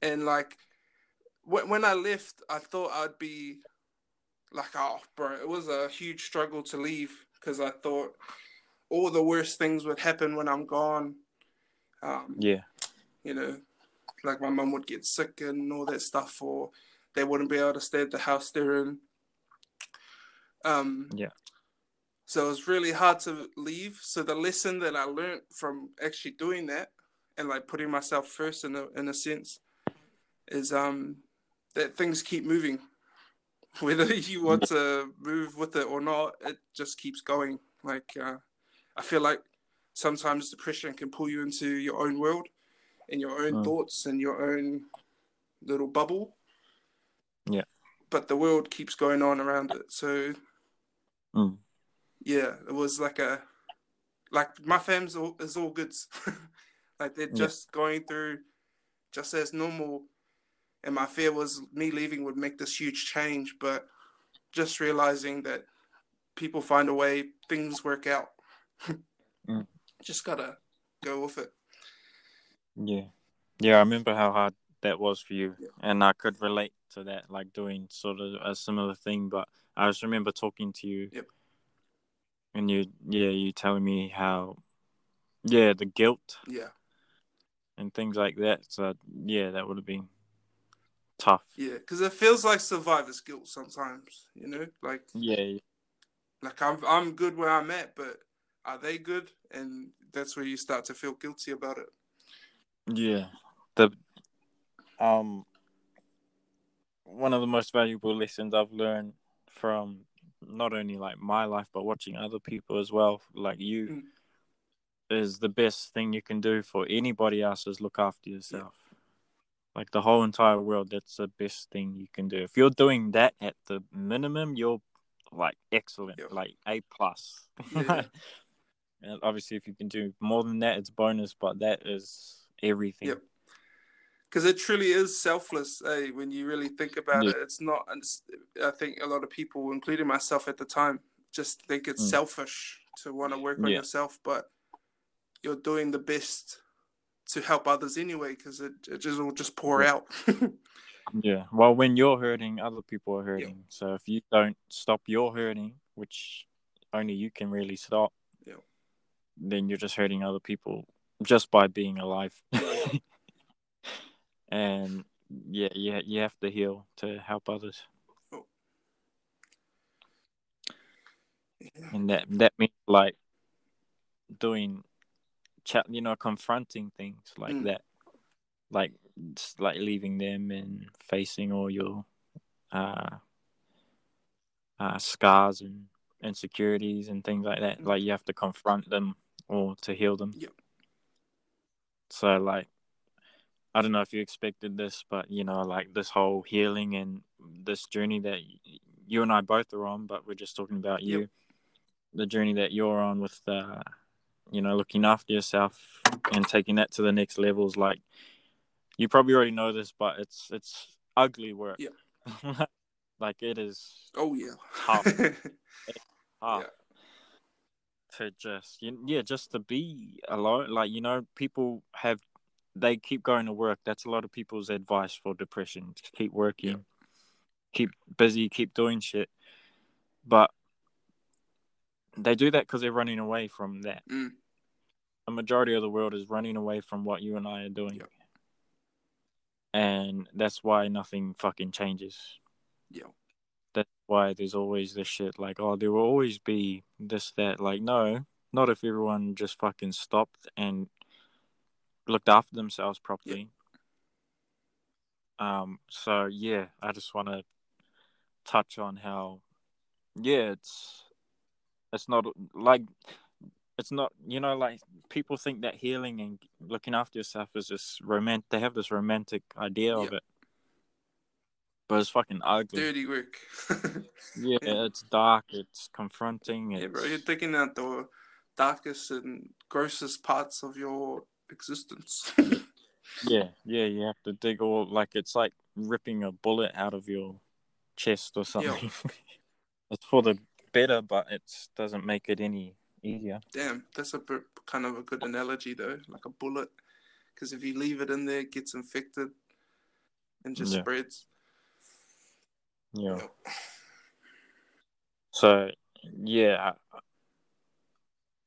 And like, when when I left, I thought I'd be like, oh, bro, it was a huge struggle to leave because I thought all the worst things would happen when I'm gone. Um, Yeah. you know, like my mum would get sick and all that stuff, or they wouldn't be able to stay at the house they're in. Um, Yeah. So it was really hard to leave. So the lesson that I learned from actually doing that and like putting myself first in a in a sense is um that things keep moving. Whether you want to move with it or not, it just keeps going. Like uh, I feel like sometimes depression can pull you into your own world and your own Mm. thoughts and your own little bubble. Yeah. But the world keeps going on around it. So Mm. yeah, it was like a like my fam's all, is all goods. like they're Yeah. just going through just as normal. And my fear was me leaving would make this huge change, but just realizing that people find a way, things work out. Mm. Just gotta go with it. Yeah. Yeah, I remember how hard that was for you. Yeah. And I could relate to that, like doing sort of a similar thing. But I just remember talking to you. Yep. And you, yeah, you telling me how, yeah, the guilt Yeah, and things like that. So, yeah, that would have been tough. yeah, because it feels like survivor's guilt sometimes. You know, like Yeah. like I'm I'm good where I'm at, but are they good? And that's where you start to feel guilty about it. Yeah. The, um, one of the most valuable lessons I've learned from not only like my life but watching other people as well like you Mm. is the best thing you can do for anybody else is look after yourself like the whole entire world that's the best thing you can do if you're doing that at the minimum you're like excellent Yeah. like a plus Yeah. and obviously if you can do more than that it's bonus but that is everything Yep. because it truly is selfless eh, when you really think about Yeah. it it's not it's- i think a lot of people including myself at the time just think it's Mm. selfish to want to work on yourself but you're doing the best to help others anyway because it, it just will just pour Yeah. out Yeah. Well, when you're hurting, other people are hurting. So if you don't stop your hurting, which only you can really stop, Yeah. then you're just hurting other people just by being alive. And yeah, yeah, you have to heal to help others, yeah. and that that means like doing, chat, you know, confronting things like Mm. that, like just like leaving them and facing all your uh, uh, scars and insecurities and things like that. Mm. Like you have to confront them or to heal them. Yep. So like, I don't know if you expected this, but you know, like this whole healing and this journey that you and I both are on, but we're just talking about you, Yep. the journey that you're on with, uh, you know, looking after yourself and taking that to the next levels. Like, you probably already know this, but it's it's ugly work. Yeah. like it is oh yeah Tough. hard. to just yeah, just to be alone. Like you know, people have they keep going to work. That's a lot of people's advice for depression. Keep working, yeah. keep busy, keep doing shit. But they do that because they're running away from that. Mm. A majority of the world is running away from what you and I are doing. Yeah. And that's why nothing fucking changes. Yeah. That's why there's always this shit like, oh, there will always be this, that. Like, no, not if everyone just fucking stopped and looked after themselves properly. Yeah. Um. So yeah, I just want to touch on how, yeah, it's it's not like it's not you know like people think that healing and looking after yourself is just romantic. They have this romantic idea of it, but it's fucking ugly. Dirty work. yeah, it's dark. It's confronting. It's... Yeah, bro, you're taking out the darkest and grossest parts of your existence. yeah, yeah, you have to dig all like it's like ripping a bullet out of your chest or something. it's for the better, but it doesn't make it any easier. Damn, that's a kind of a good analogy though, like a bullet. Because if you leave it in there, it gets infected and just yeah. spreads. Yeah. So, yeah, I,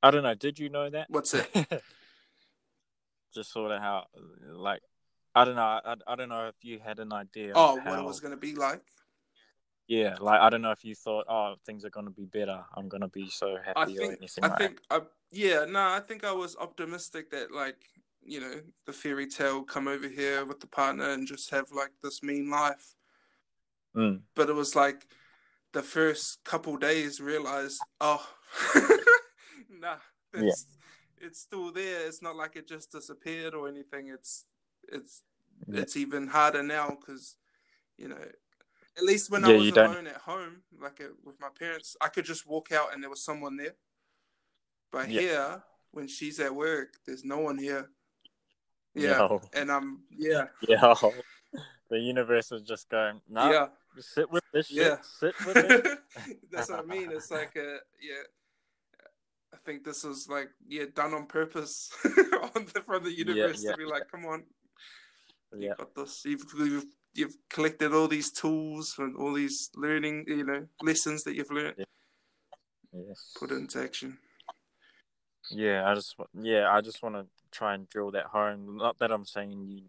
I don't know. Did you know that? What's it? just sort of how, like, I don't know. I, I don't know if you had an idea. Oh, how, what it was going to be like? Yeah, like I don't know if you thought, oh, things are going to be better. I'm going to be so happy I think, or anything. I like think, I, yeah, no, I think I was optimistic that, like, you know, the fairy tale come over here with the partner and just have like this mean life. Mm. But it was like the first couple days realized, oh, nah, it's it's still there. It's not like it just disappeared or anything. It's it's yeah. it's even harder now because you know at least when yeah, I was alone don't... at home, like uh, with my parents, I could just walk out and there was someone there. But yeah. here, when she's at work, there's no one here. Yeah, Yo. and I'm yeah. Yeah, the universe is just going. Nah, yeah, sit with this shit. Yeah, sit with it. That's what I mean. It's like a yeah. I think this was like yeah done on purpose on the, from the universe yeah, yeah. to be like, come on, you got this. You've, you've you've collected all these tools and all these learning, you know, lessons that you've learned. Yes. Put it into action. Yeah, I just yeah, I just want to try and drill that home. Not that I'm saying you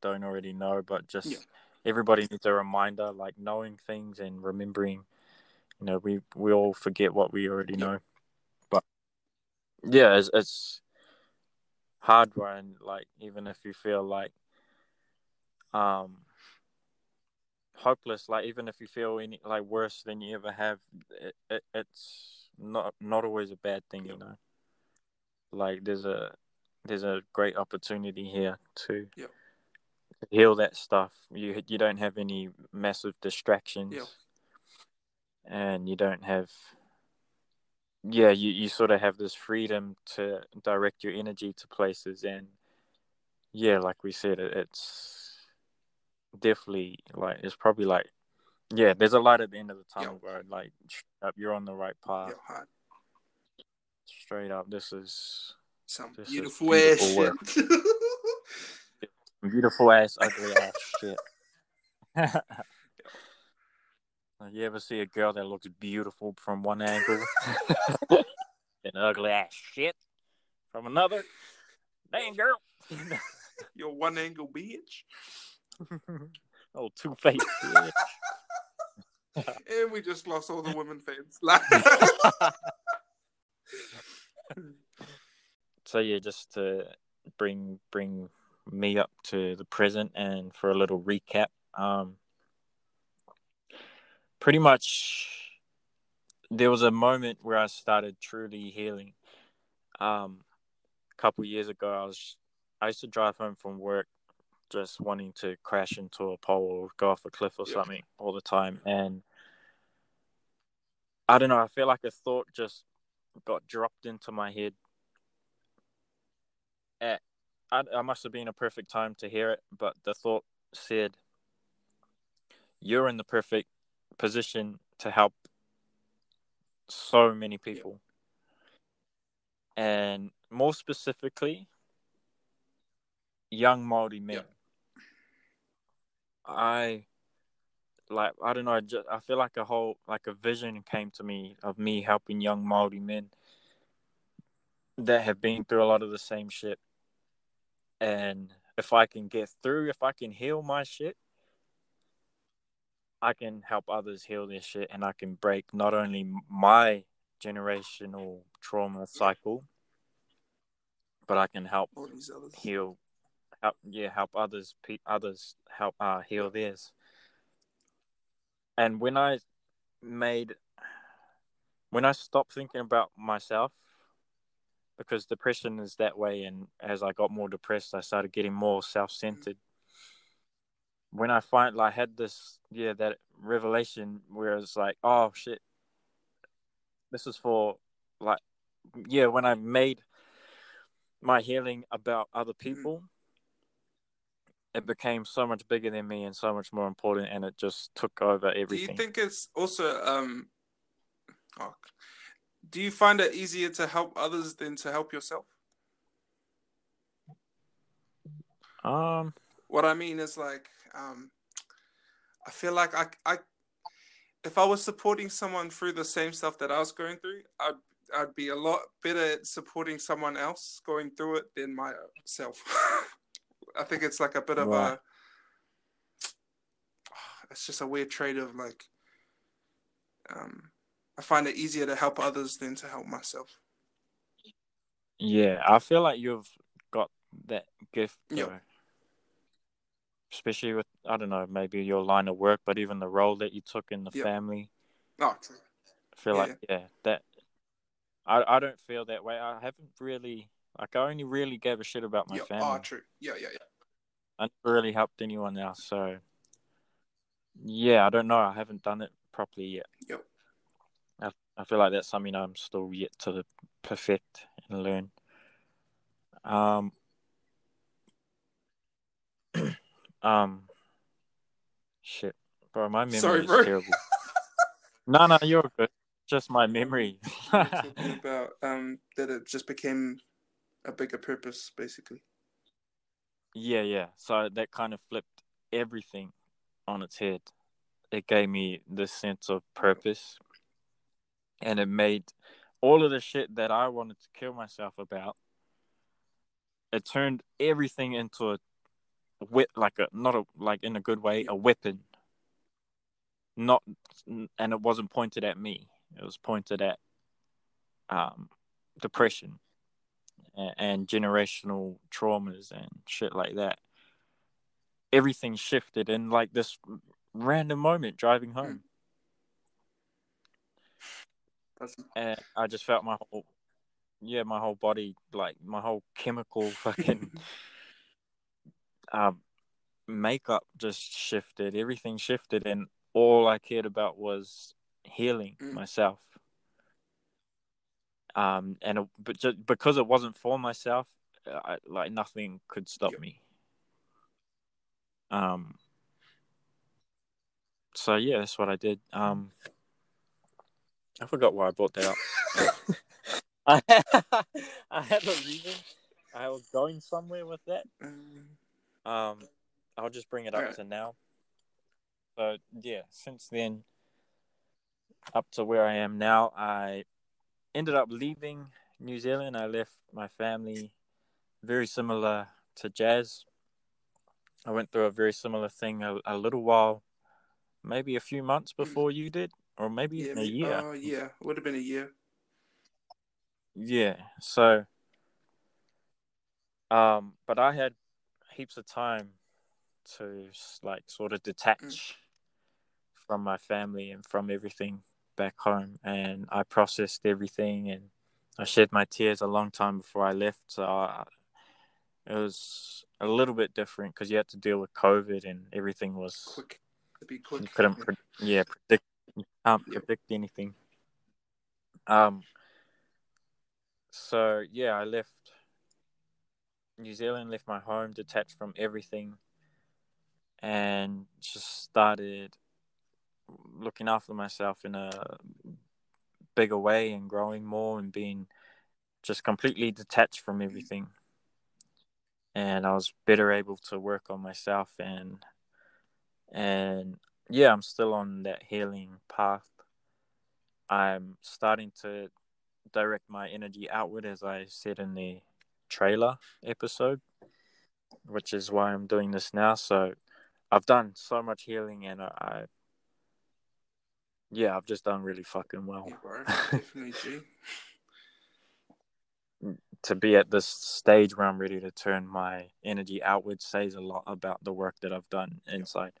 don't already know, but just yeah. everybody needs a reminder, like knowing things and remembering. You know, we we all forget what we already yeah. know, but yeah, it's, it's hard when like even if you feel like um hopeless like even if you feel any like worse than you ever have it, it, it's not not always a bad thing you know? Like there's a there's a great opportunity here to heal that stuff. You you don't have any massive distractions. And you don't have yeah you, you sort of have this freedom to direct your energy to places. And yeah like we said it, it's definitely like it's probably like yeah, there's a light at the end of the tunnel, bro. Like up, you're on the right path. Yo, Straight up, this is some this beautiful, beautiful ass shit. beautiful ass, ugly ass shit. you ever see a girl that looks beautiful from one angle, and ugly ass shit from another? Damn girl, you're one angle bitch. Oh, two face. and we just lost all the women fans. so yeah, just to bring bring me up to the present and for a little recap. Um, pretty much, there was a moment where I started truly healing. Um, a couple years ago, I was I used to drive home from work just wanting to crash into a pole or go off a cliff or something all the time. And I don't know, I feel like a thought just got dropped into my head. At, I, I must have been a perfect time to hear it, but the thought said, You're in the perfect position to help so many people. and more specifically, young Maori men. I like I don't know. I, just, I feel like a whole like a vision came to me of me helping young Maori men that have been through a lot of the same shit, and if I can get through, if I can heal my shit, I can help others heal their shit, and I can break not only my generational trauma cycle, but I can help All these others. heal help yeah help others pe- others help uh heal theirs. And when i made when i stopped thinking about myself because depression is that way and as i got more depressed i started getting more self-centered. When i find like, I had this yeah that revelation where it's like oh shit this is for like yeah when i made my healing about other people it became so much bigger than me and so much more important and it just took over everything. Do you think it's also um? Oh, do you find it easier to help others than to help yourself? um What I mean is like um, I feel like I I if I was supporting someone through the same stuff that I was going through, I'd I'd be a lot better at supporting someone else going through it than myself. I think it's like a bit of Right. a it's just a weird trait of like um I find it easier to help others than to help myself. yeah i feel like you've got that gift Yeah. especially with i don't know maybe your line of work but even the role that you took in the Yep. family Oh, true. I feel Yeah. like yeah, that I I don't feel that way. I haven't really like I only really gave a shit about my Yeah. family. Oh, true. Yeah, yeah, yeah. I never really helped anyone else, so yeah, I don't know. I haven't done it properly yet. Yep. I I feel like that's something I'm still yet to perfect and learn. Um. um. Shit, bro, my memory Sorry, is bro. terrible. no, no, you're good. Just my memory. We were talking about um that it just became a bigger purpose, basically. Yeah, yeah. So that kind of flipped everything on its head. It gave me this sense of purpose. And it made all of the shit that I wanted to kill myself about. It turned everything into a whip, like a not a like in a good way, a weapon. Not, and it wasn't pointed at me. It was pointed at um, depression and, generational traumas and shit like that. Everything shifted in like this random moment driving home, That's and I just felt my whole, yeah, my whole body, like my whole chemical fucking um, makeup just shifted. Everything shifted, and all I cared about was healing Mm. myself. Um, and but just because it wasn't for myself, I, like nothing could stop Yep. me. Um. So yeah, that's what I did. Um. I forgot why I brought that up. I I had a reason. I was going somewhere with that. um, I'll just bring it up to now. So yeah, since then, up to where I am now, I ended up leaving New Zealand. I left my family, very similar to Jazz. I went through a very similar thing a, a little while, maybe a few months before you did, or maybe yeah, even a year. Oh, yeah, would have been a year. Yeah. So, um, but I had heaps of time to like sort of detach from my family and from everything back home, and I processed everything and I shed my tears a long time before I left. So I, it was a little bit different because you had to deal with COVID and everything was Quick, be quick. you couldn't, yeah. pre- yeah, predict. You can't predict anything. Um. So yeah, I left New Zealand, left my home, detached from everything, and just started looking after myself in a bigger way and growing more and being just completely detached from everything. And I was better able to work on myself and and yeah, I'm still on that healing path. I'm starting to direct my energy outward as I said in the trailer episode, which is why I'm doing this now. So I've done so much healing and I, yeah, I've just done really fucking well. Bro. Definitely, mm, to be at this stage where I'm ready to turn my energy outward says a lot about the work that I've done inside.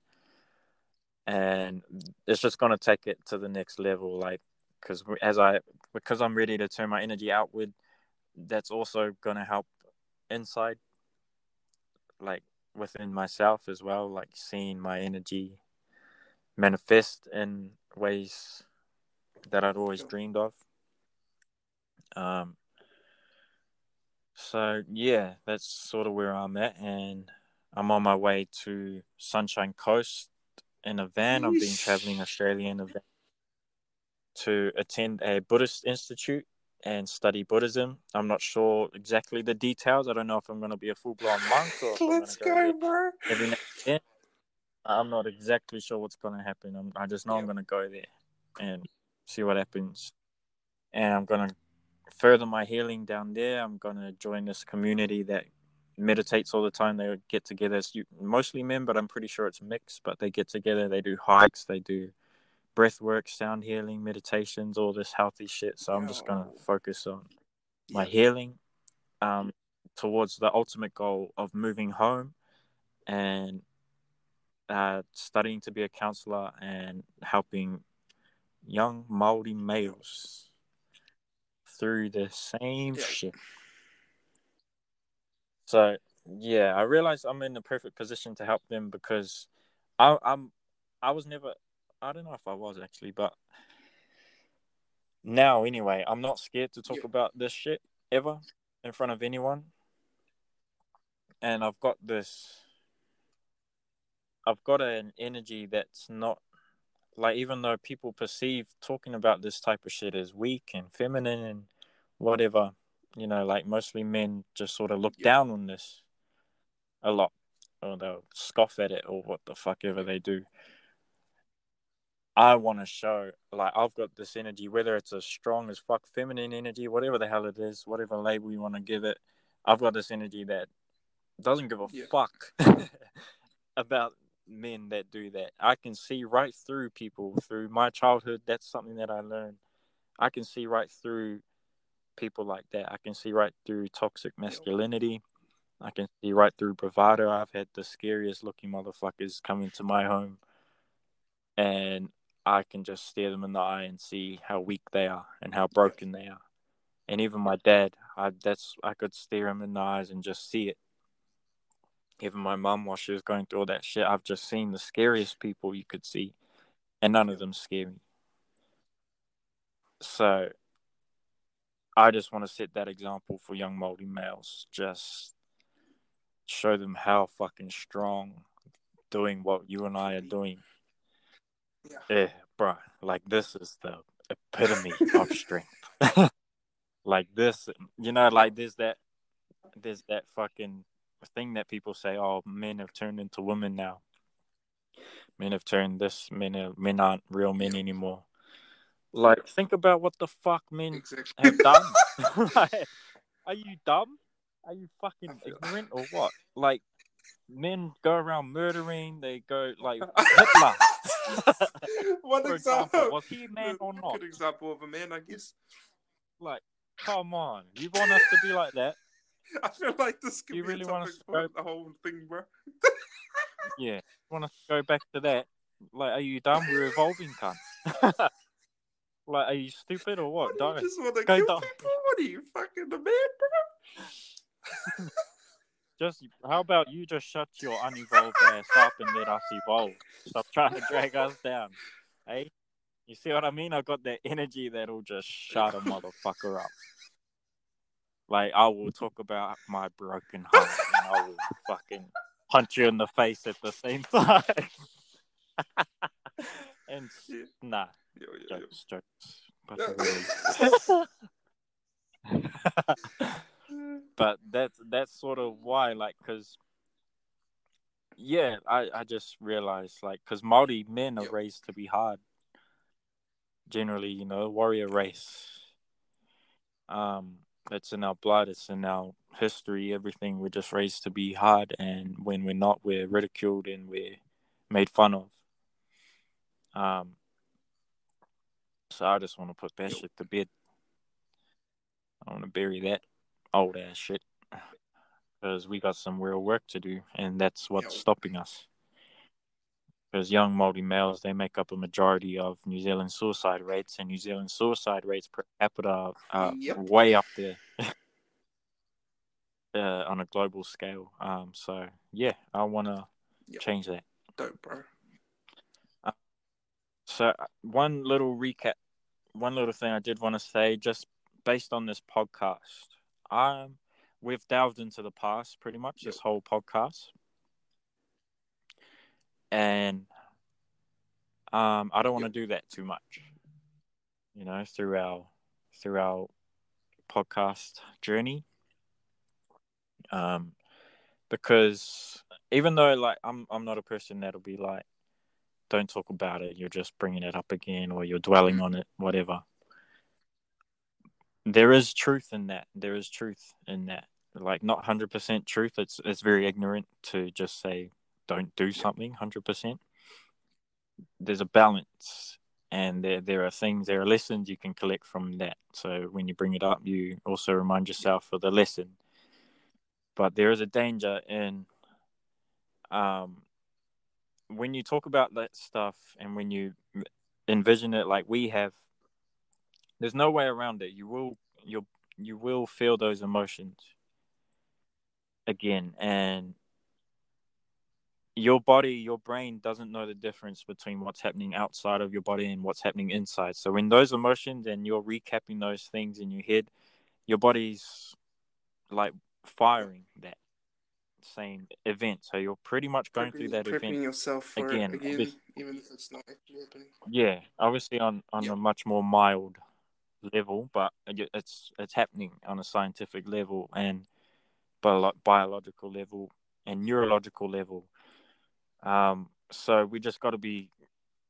And it's just going to take it to the next level. Like, because as I, because I'm ready to turn my energy outward, that's also going to help inside, like within myself as well, like seeing my energy manifest in ways that I'd always dreamed of. Um, so yeah, that's sort of where I'm at, and I'm on my way to Sunshine Coast in a van. I've been traveling Australia in a van to attend a Buddhist institute and study Buddhism. I'm not sure exactly the details. I don't know if I'm going to be a full blown monk or Let's go, bro. Every now and then. I'm not exactly sure what's going to happen. I'm, i just know I'm going to go there and see what happens. And I'm going to further my healing down there. I'm going to join this community that meditates all the time. They get together. It's mostly men, but I'm pretty sure it's mixed. But they get together, they do hikes, they do breath work, sound healing, meditations, all this healthy shit. So I'm just going to focus on my healing um, towards the ultimate goal of moving home and uh, studying to be a counselor and helping young Maori males through the same yeah. shit. So yeah, I realize I'm in the perfect position to help them because I, I'm I was never I don't know if I was actually, but now anyway, I'm not scared to talk yeah. about this shit ever in front of anyone. And I've got this I've got an energy that's not like even though people perceive talking about this type of shit as weak and feminine and whatever, you know, like mostly men just sort of look yeah. down on this a lot, or they'll scoff at it or what the fuck ever they do. I want to show, like, I've got this energy, whether it's a strong as fuck feminine energy, whatever the hell it is, whatever label you want to give it. I've got this energy that doesn't give a yeah. fuck about men that do that. I can see right through people through my childhood. That's something that I learned. I can see right through people like that. I can see right through toxic masculinity. I can see right through bravado. I've had the scariest looking motherfuckers come into my home and I can just stare them in the eye and see how weak they are and how broken they are. And even my dad, I that's I could stare him in the eyes and just see it even my mum while she was going through all that shit, I've just seen the scariest people you could see, and none of them scare me. So, I just want to set that example for young Maori males. Just show them how fucking strong doing what you and I are doing. Yeah, yeah bro. Like this is the epitome of strength. like this, you know, like there's that, there's that fucking thing that people say, "Oh, men have turned into women now. Men have turned this. Men are, men aren't real men anymore." Like, think about what the fuck men exactly. have done. like, are you dumb? Are you fucking ignorant or what? Like, men go around murdering. They go like Hitler. One example. example. Was he a man or not? Good example of a man, I guess. Like, come on. You want us to be like that? I feel like this could you be really want to go... the whole thing, bro. yeah, want to go back to that? Like, are you done? We're evolving, cunt. like, are you stupid or what? Don't you just want to kill down. people. What are you fucking the man, bro? just how about you just shut your unevolved ass up and let us evolve? Stop trying to drag us down, hey? You see what I mean? I got that energy that'll just shut a motherfucker up. Like I will talk about my broken heart and I will fucking punch you in the face at the same time. and nah, yo, yo, jokes, yo. jokes. But really... but that's that's sort of why, like, because yeah, I I just realized like because Maori men are raised to be hard. Generally, you know, warrior race. Um, it's in our blood. It's in our history. Everything we're just raised to be hard, and when we're not, we're ridiculed and we're made fun of. Um. So I just want to put that shit to bed. I want to bury that old ass shit because we got some real work to do, and that's what's stopping us. Because young Māori males, they make up a majority of New Zealand suicide rates, and New Zealand suicide rates per capita are Yep. way up there uh, on a global scale. Um, so yeah, I want to Yep. change that. Dope, bro. So uh, one little recap, one little thing I did want to say, just based on this podcast, um, we've delved into the past pretty much this whole podcast, and um, I don't want to do that too much, you know, through our through our podcast journey, um, because even though like I'm I'm not a person that'll be like don't talk about it. You're just bringing it up again, or you're dwelling on it, whatever. There is truth in that. There is truth in that. Like not hundred percent truth. It's it's very ignorant to just say don't do something hundred percent. There's a balance, and there there are things, there are lessons you can collect from that. So when you bring it up, you also remind yourself of the lesson. But there is a danger in um when you talk about that stuff and when you envision it like we have there's no way around it you will you'll you will feel those emotions again and your body your brain doesn't know the difference between what's happening outside of your body and what's happening inside so when those emotions and you're recapping those things in your head your body's like firing that same event so you're pretty much going through that event yourself for again, again, even if it's not actually happening. Yeah, obviously on on Yep. a much more mild level, but it's it's happening on a scientific level and bio- biological level and neurological level. Um, so we just got to be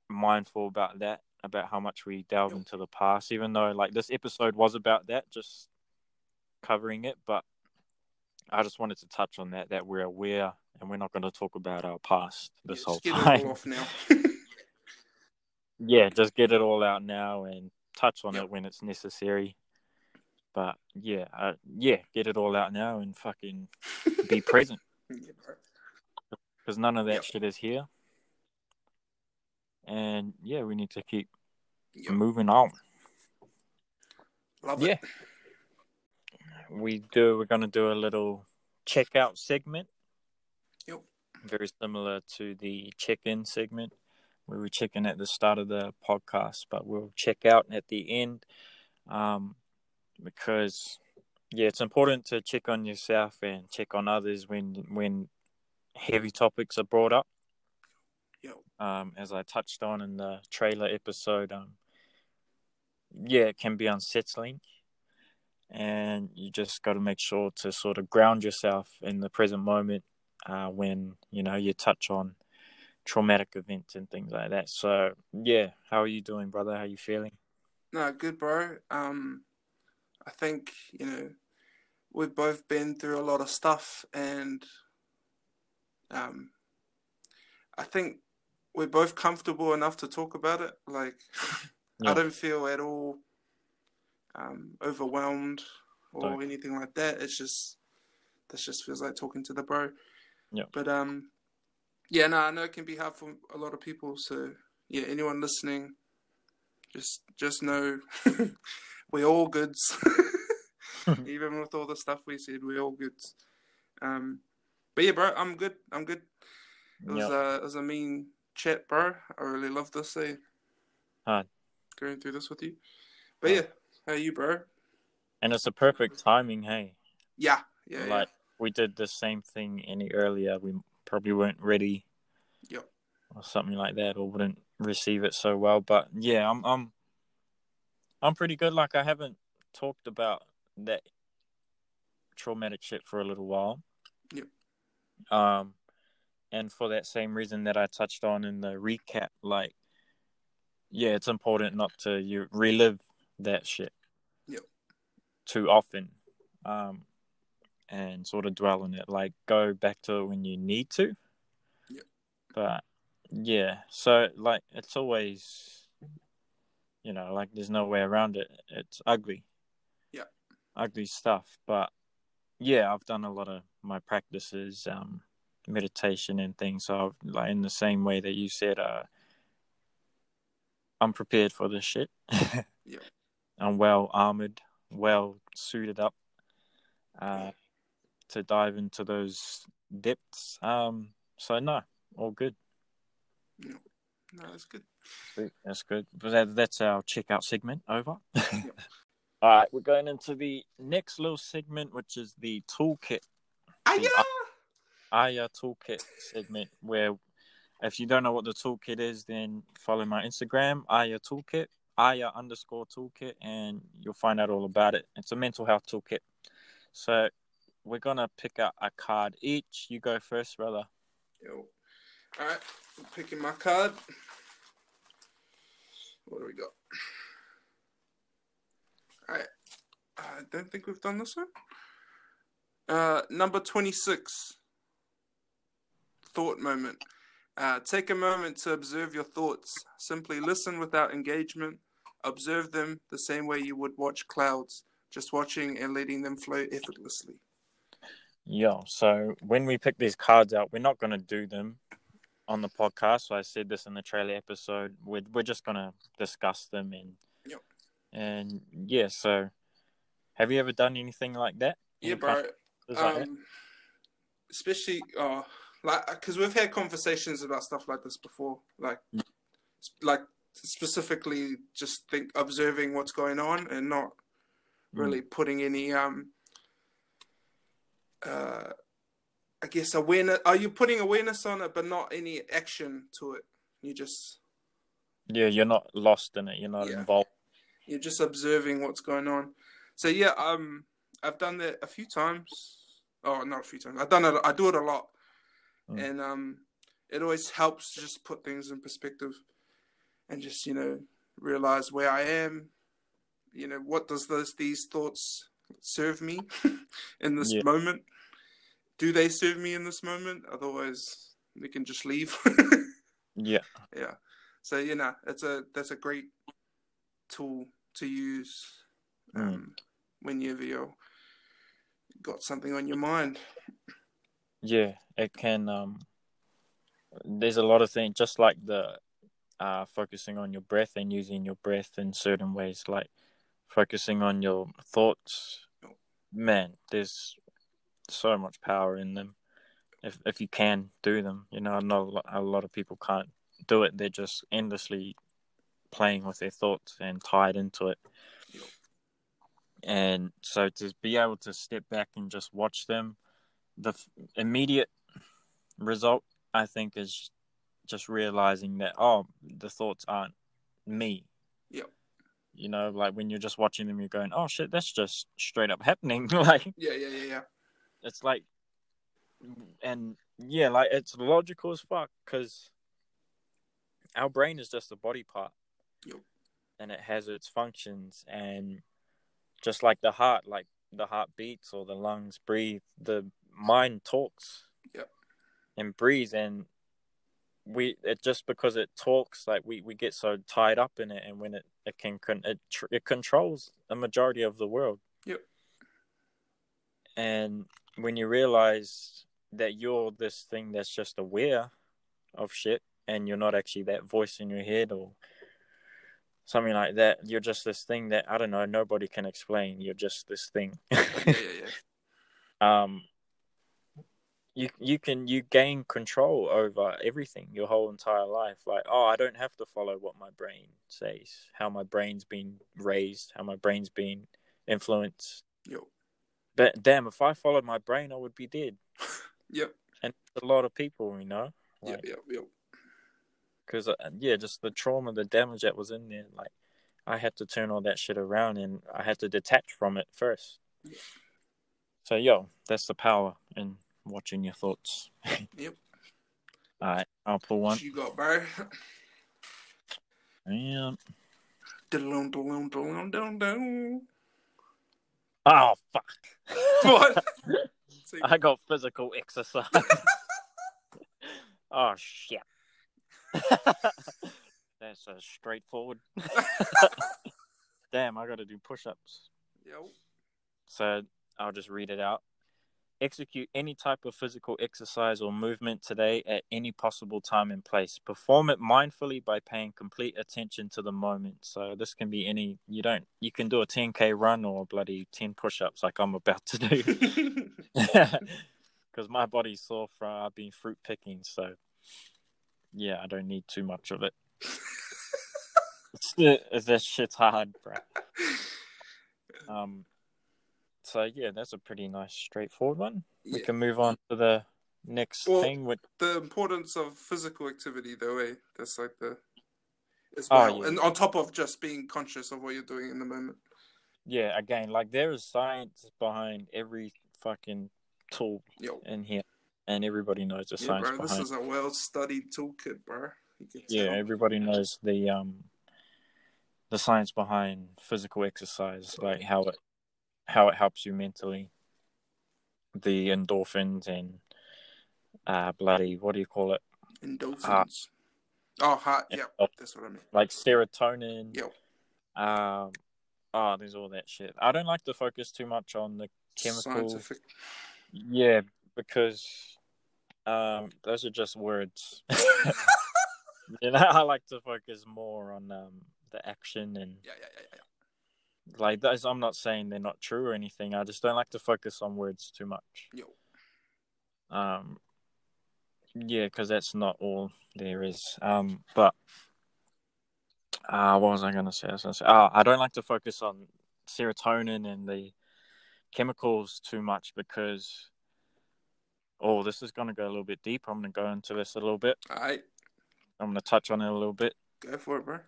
mindful about that, about how much we delve into the past. Even though like this episode was about that, just covering it, but I just wanted to touch on that that we're aware and we're not going to talk about our past this Yeah, whole time. yeah, just get it all out now and touch on Yep. it when it's necessary. But yeah, uh, yeah, get it all out now and fucking be present yeah. Because none of that Yep. shit is here. And yeah, we need to keep Yep. moving on. Love Yeah. it. We do. We're gonna do a little checkout segment. Yep. Very similar to the check-in segment. Where we were checking at the start of the podcast, but we'll check out at the end. Um, because yeah, it's important to check on yourself and check on others when when heavy topics are brought up. Yep. Um, as I touched on in the trailer episode, um, yeah, it can be unsettling, and you just got to make sure to sort of ground yourself in the present moment uh, when you know you touch on traumatic events and things like that. So yeah, how are you doing, brother? How are you feeling? No, good, bro. Um, I think you know we've both been through a lot of stuff, and um, I think we're both comfortable enough to talk about it. Like, Yeah. I don't feel at all um, overwhelmed or Don't. anything like that. It's just this just feels like talking to the bro. Yeah. But um, yeah, no, I know it can be hard for a lot of people. So yeah, anyone listening, just just know we're all goods. Even with all the stuff we said, we're all goods. Um, but yeah, bro, I'm good. I'm good. It was Yep. uh, it was a mean chat, bro. I really love this. Eh? Hard. Going through this with you. But Hard. yeah, how you, bro? and it's a perfect timing. Hey, Yeah, yeah, like we did the same thing any earlier. We probably weren't ready. Yep. Or something like that, or wouldn't receive it so well. But yeah, I'm I'm I'm pretty good. Like I haven't talked about that traumatic shit for a little while. Yep. Um, and for that same reason that I touched on in the recap, like, yeah, it's important not to you relive that shit. Yep. Too often, um, and sort of dwell on it. Like, go back to it when you need to. Yep. But yeah, so like, it's always, you know, like, there's no way around it. It's ugly. Yeah. Ugly stuff, but yeah, I've done a lot of my practices, um, meditation and things. So, I've, like in the same way that you said, uh, I'm prepared for this shit. Yeah. I'm well armored, well suited up, uh, to dive into those depths. Um, so no, all good. No, that's good. Sweet, That's good. But that, that's our checkout segment over. All right, we're going into the next little segment, which is the toolkit. Aya! Aya toolkit segment, where if you don't know what the toolkit is, then follow my Instagram, Aya toolkit, Aya underscore toolkit, and you'll find out all about it. It's a mental health toolkit. So we're gonna pick out a card each. You go first, brother. Yo. All right, I'm picking my card. What do we got? All right. I don't think we've done this one. Uh, number 26. Thought moment. Uh, take a moment to observe your thoughts. Simply listen without engagement. Observe them the same way you would watch clouds, just watching and letting them flow effortlessly. Yeah. So when we pick these cards out, we're not gonna do them on the podcast. So I said this in the trailer episode. We're we're just gonna discuss them and Yep. and yeah. So have you ever done anything like that? Yeah, bro. that? Um, especially, uh, like, because we've had conversations about stuff like this before, like, Mm. like specifically just think observing what's going on and not Mm. really putting any um uh I guess awareness are you putting awareness on it but not any action to it. You just Yeah, you're not lost in it. You're not Yeah. involved. you're just observing what's going on. So yeah, um I've done that a few times. Oh, not a few times. I've done it I do it a lot. Mm. And um it always helps to just put things in perspective and just, you know, realize where I am. You know, what does those these thoughts serve me in this Yeah. moment? Do they serve me in this moment? Otherwise we can just leave. Yeah. yeah. So you know, it's a that's a great tool to use Mm. um, whenever you're got something on your mind. Yeah, it can. Um, there's a lot of things, just like the uh, focusing on your breath and using your breath in certain ways, like focusing on your thoughts. Man, there's so much power in them. If if you can do them, you know, I know a lot, a lot of people can't do it. They're just endlessly playing with their thoughts and tied into it. And so to be able to step back and just watch them, the f- immediate result I think is just realizing that oh, the thoughts aren't me. Yep. You know, like when you're just watching them, you're going, "Oh shit, that's just straight up happening." like Yeah, yeah, yeah, yeah. it's like, and yeah, like it's logical as fuck because our brain is just a body part, Yep. and it has its functions, and just like the heart, like the heart beats or the lungs breathe, the mind talks, Yep. and breathes, and we it just because it talks, like we we get so tied up in it, and when it it can con- it it controls a majority of the world. Yep. And when you realize that you're this thing that's just aware of shit and you're not actually that voice in your head or something like that, you're just this thing that I don't know, nobody can explain. You're just this thing. yeah, yeah, yeah. um you you can you gain control over everything your whole entire life like oh i don't have to follow what my brain says how my brain's been raised how my brain's been influenced Yo. but damn if i followed my brain i would be dead Yep. and a lot of people you know Yep, yep, yep. Because uh, yeah just the trauma the damage that was in there like i had to turn all that shit around and i had to detach from it first So yo, that's the power in watching your thoughts. Yep. All right, I'll pull one. What you got, bro? Yeah. Oh fuck! What? I got physical exercise. oh shit! That's uh, straightforward. Damn, I got to do push-ups. Yo. So I'll just read it out. Execute any type of physical exercise or movement today at any possible time and place. Perform it mindfully by paying complete attention to the moment. So this can be any you don't you can do a 10k run or bloody 10 push-ups like I'm about to do. Because my body's sore from I've been fruit picking, so yeah, I don't need too much of it. It's- this shit's hard, bro. Um, so yeah, that's a pretty nice, straightforward one. We Yeah. can move on to the next Well- thing. With The importance of physical activity, though, eh? That's like the. As Oh, well. yeah. And on top of just being conscious of what you're doing in the moment. yeah, again, like there is science behind every fucking tool Yo. in here, and everybody knows the Yeah, science bro, this is a well studied toolkit, bro. Yeah, tell. everybody knows the um the science behind physical exercise, like how it how it helps you mentally, the endorphins and uh bloody what do you call it? Endorphins. oh, heart. Yeah. Yep. That's what I mean. Like serotonin. Yo. Um oh there's all that shit. I don't like to focus too much on the chemical Scientific. Yeah, because um those are just words. you know, I like to focus more on um the action and Yeah, yeah, yeah, yeah. like those i'm not saying they're not true or anything i just don't like to focus on words too much Yo. um yeah because that's not all there is um but uh what was i gonna say i was gonna say oh, i don't like to focus on serotonin and the chemicals too much because oh this is gonna go a little bit deeper i'm gonna go into this a little bit All right. i'm gonna touch on it a little bit Go for it, bro.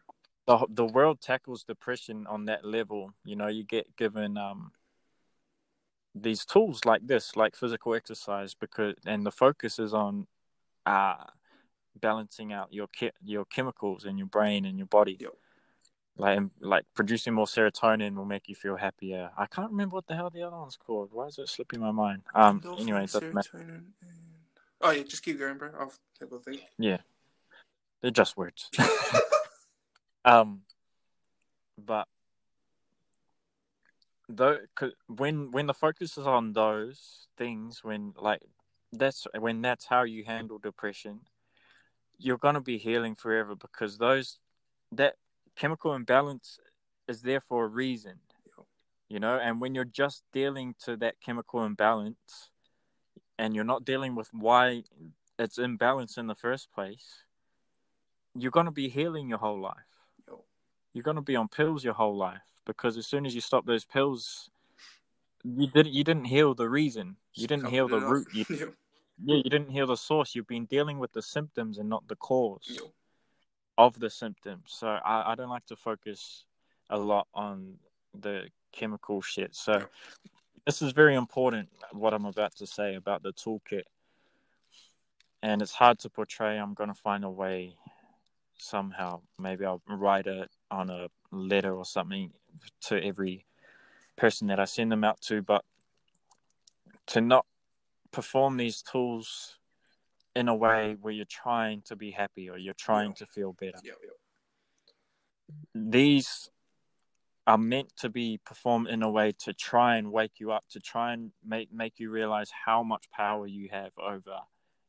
the the world tackles depression on that level. You know, you get given um these tools like this, like physical exercise, because and the focus is on uh balancing out your che- your chemicals in your brain and your body. Yep. Like like producing more serotonin will make you feel happier. I can't remember what the hell the other one's called. Why is it slipping my mind? Um. Endorphin, Anyway, doesn't matter. and... Oh, yeah, just keep going, bro. I'll have a think. Yeah, they're just words. um, but though, 'cause when when the focus is on those things, when like that's when that's how you handle depression, you're gonna be healing forever because those that chemical imbalance is there for a reason, you know. And when you're just dealing to that chemical imbalance, and you're not dealing with why it's imbalanced in the first place, you're going to be healing your whole life. You're going to be on pills your whole life because as soon as you stop those pills, you didn't you didn't heal the reason. You didn't heal the root. You, yeah, you didn't heal the source. You've been dealing with the symptoms and not the cause. Of the symptoms. So I, I don't like to focus a lot on the chemical shit. So this is very important what I'm about to say about the toolkit. And it's hard to portray. I'm gonna find a way somehow. Maybe I'll write it on a letter or something to every person that I send them out to, but to not perform these tools in a way where you're trying to be happy or you're trying Yeah. to feel better. Yo, yo. These are meant to be performed in a way to try and wake you up, to try and make make you realize how much power you have over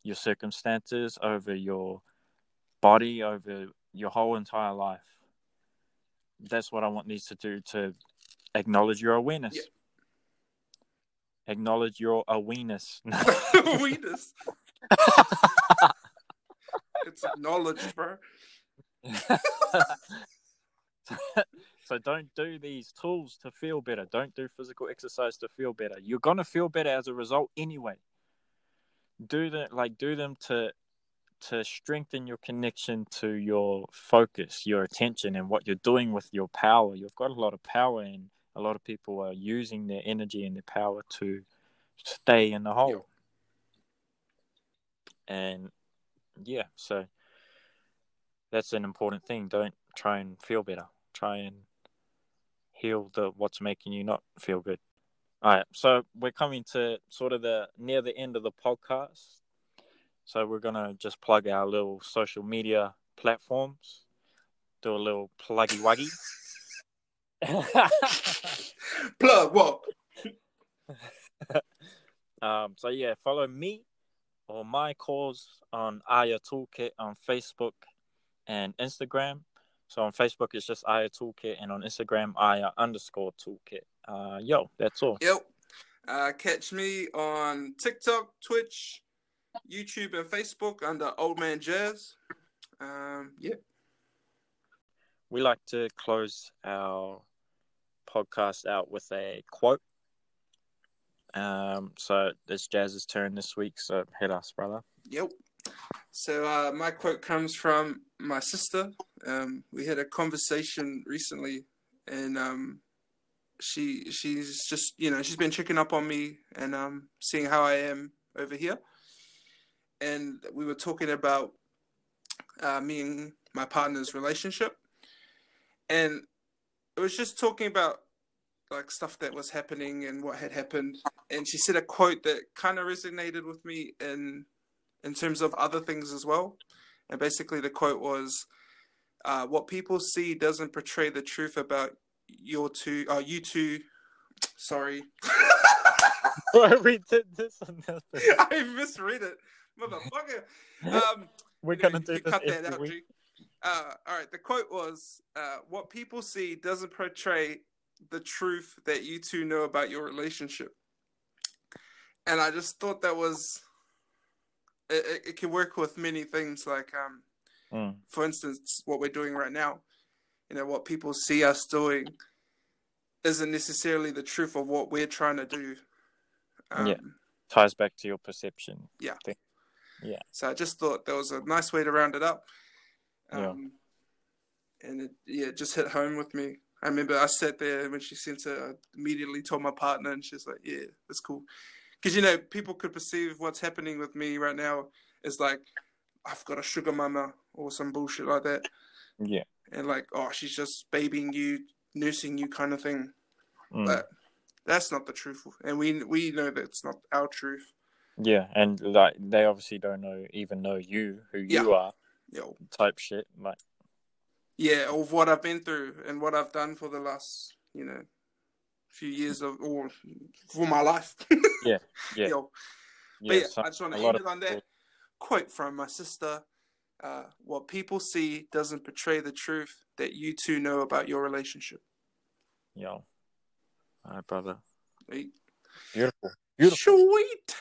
your circumstances, over your body, over your whole entire life. That's what I want these to do to acknowledge your awareness. Yeah. Acknowledge your awareness. Weakness. It's acknowledged, bro. so don't do these tools to feel better. Don't do physical exercise to feel better. You're gonna feel better as a result anyway. Do them like do them to to strengthen your connection to your focus, your attention, and what you're doing with your power. You've got a lot of power, and a lot of people are using their energy and their power to stay in the hole. And yeah, so that's an important thing. Don't try and feel better. Try and heal the what's making you not feel good. All right, so we're coming to sort of the near the end of the podcast. So we're gonna just plug our little social media platforms. Do a little pluggy wuggy. Plug what? um, so yeah, follow me or my calls on Aya Toolkit on Facebook and Instagram. So on Facebook it's just Aya Toolkit, and on Instagram Aya underscore Toolkit. Uh, yo, that's all. Yep. Uh, catch me on TikTok, Twitch, YouTube, and Facebook under Old Man Jazz. Um, yeah. We like to close our podcast out with a quote. Um, so it's Jazz's turn this week. So hit us, brother. Yep. So uh, my quote comes from my sister. Um, we had a conversation recently, and um, she she's just you know she's been checking up on me and um, seeing how I am over here, and we were talking about uh, me and my partner's relationship, and it was just talking about like stuff that was happening and what had happened, and she said a quote that kind of resonated with me in in terms of other things as well. And basically, the quote was, uh, "What people see doesn't portray the truth about your two, uh, you two. Sorry, we did this on this. I misread it, motherfucker. Um, We're gonna you do this cut that out, week. Uh, all right. The quote was, uh, "What people see doesn't portray the truth that you two know about your relationship." And I just thought that was, it, it, can work with many things. Like, um, Mm. for instance, what we're doing right now. You know, what people see us doing isn't necessarily the truth of what we're trying to do. Um, Yeah. Ties back to your perception. Yeah thing. yeah so I just thought that was a nice way to round it up. Yeah. Um, And it, yeah, it just hit home with me. I remember I sat there when she sent it, I immediately told my partner, and she's like, yeah, that's cool. Because, you know, people could perceive what's happening with me right now as like, I've got a sugar mama or some bullshit like that. Yeah. And like, oh, she's just babying you, nursing you kind of thing. Mm. But that's not the truth. And we we know that's not our truth. Yeah, and like they obviously don't know even know you who Yeah. you are Yo, type shit. Like yeah, of what I've been through and what I've done for the last, you know, few years of or for my life. Yeah, yeah. Yo, yeah, but yeah, so- I just want to lot end it on that people- quote from my sister. Uh, what people see doesn't portray the truth that you two know about your relationship. Yo. All right, brother. Hey, Beautiful. Beautiful. Sweet.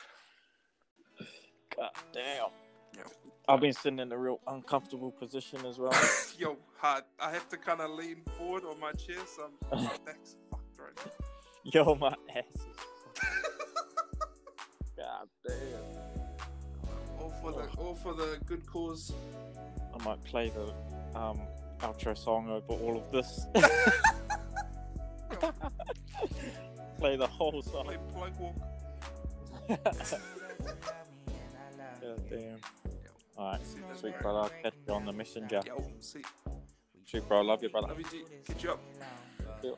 God damn. Yo, I've been sitting in a real uncomfortable position as well. yo, hard. I have to kind of lean forward on my chair, so I'm, my back's fucked right now. Yo, my ass is. God damn. All for the all for the good cause. I might play the um outro song over all of this. play the whole song. Play plug walk. God damn. Alright, sweet brother. I'll catch you on the messenger. Yo. Sweet bro, I love you, brother. Love you, G. Catch you up. Yeah.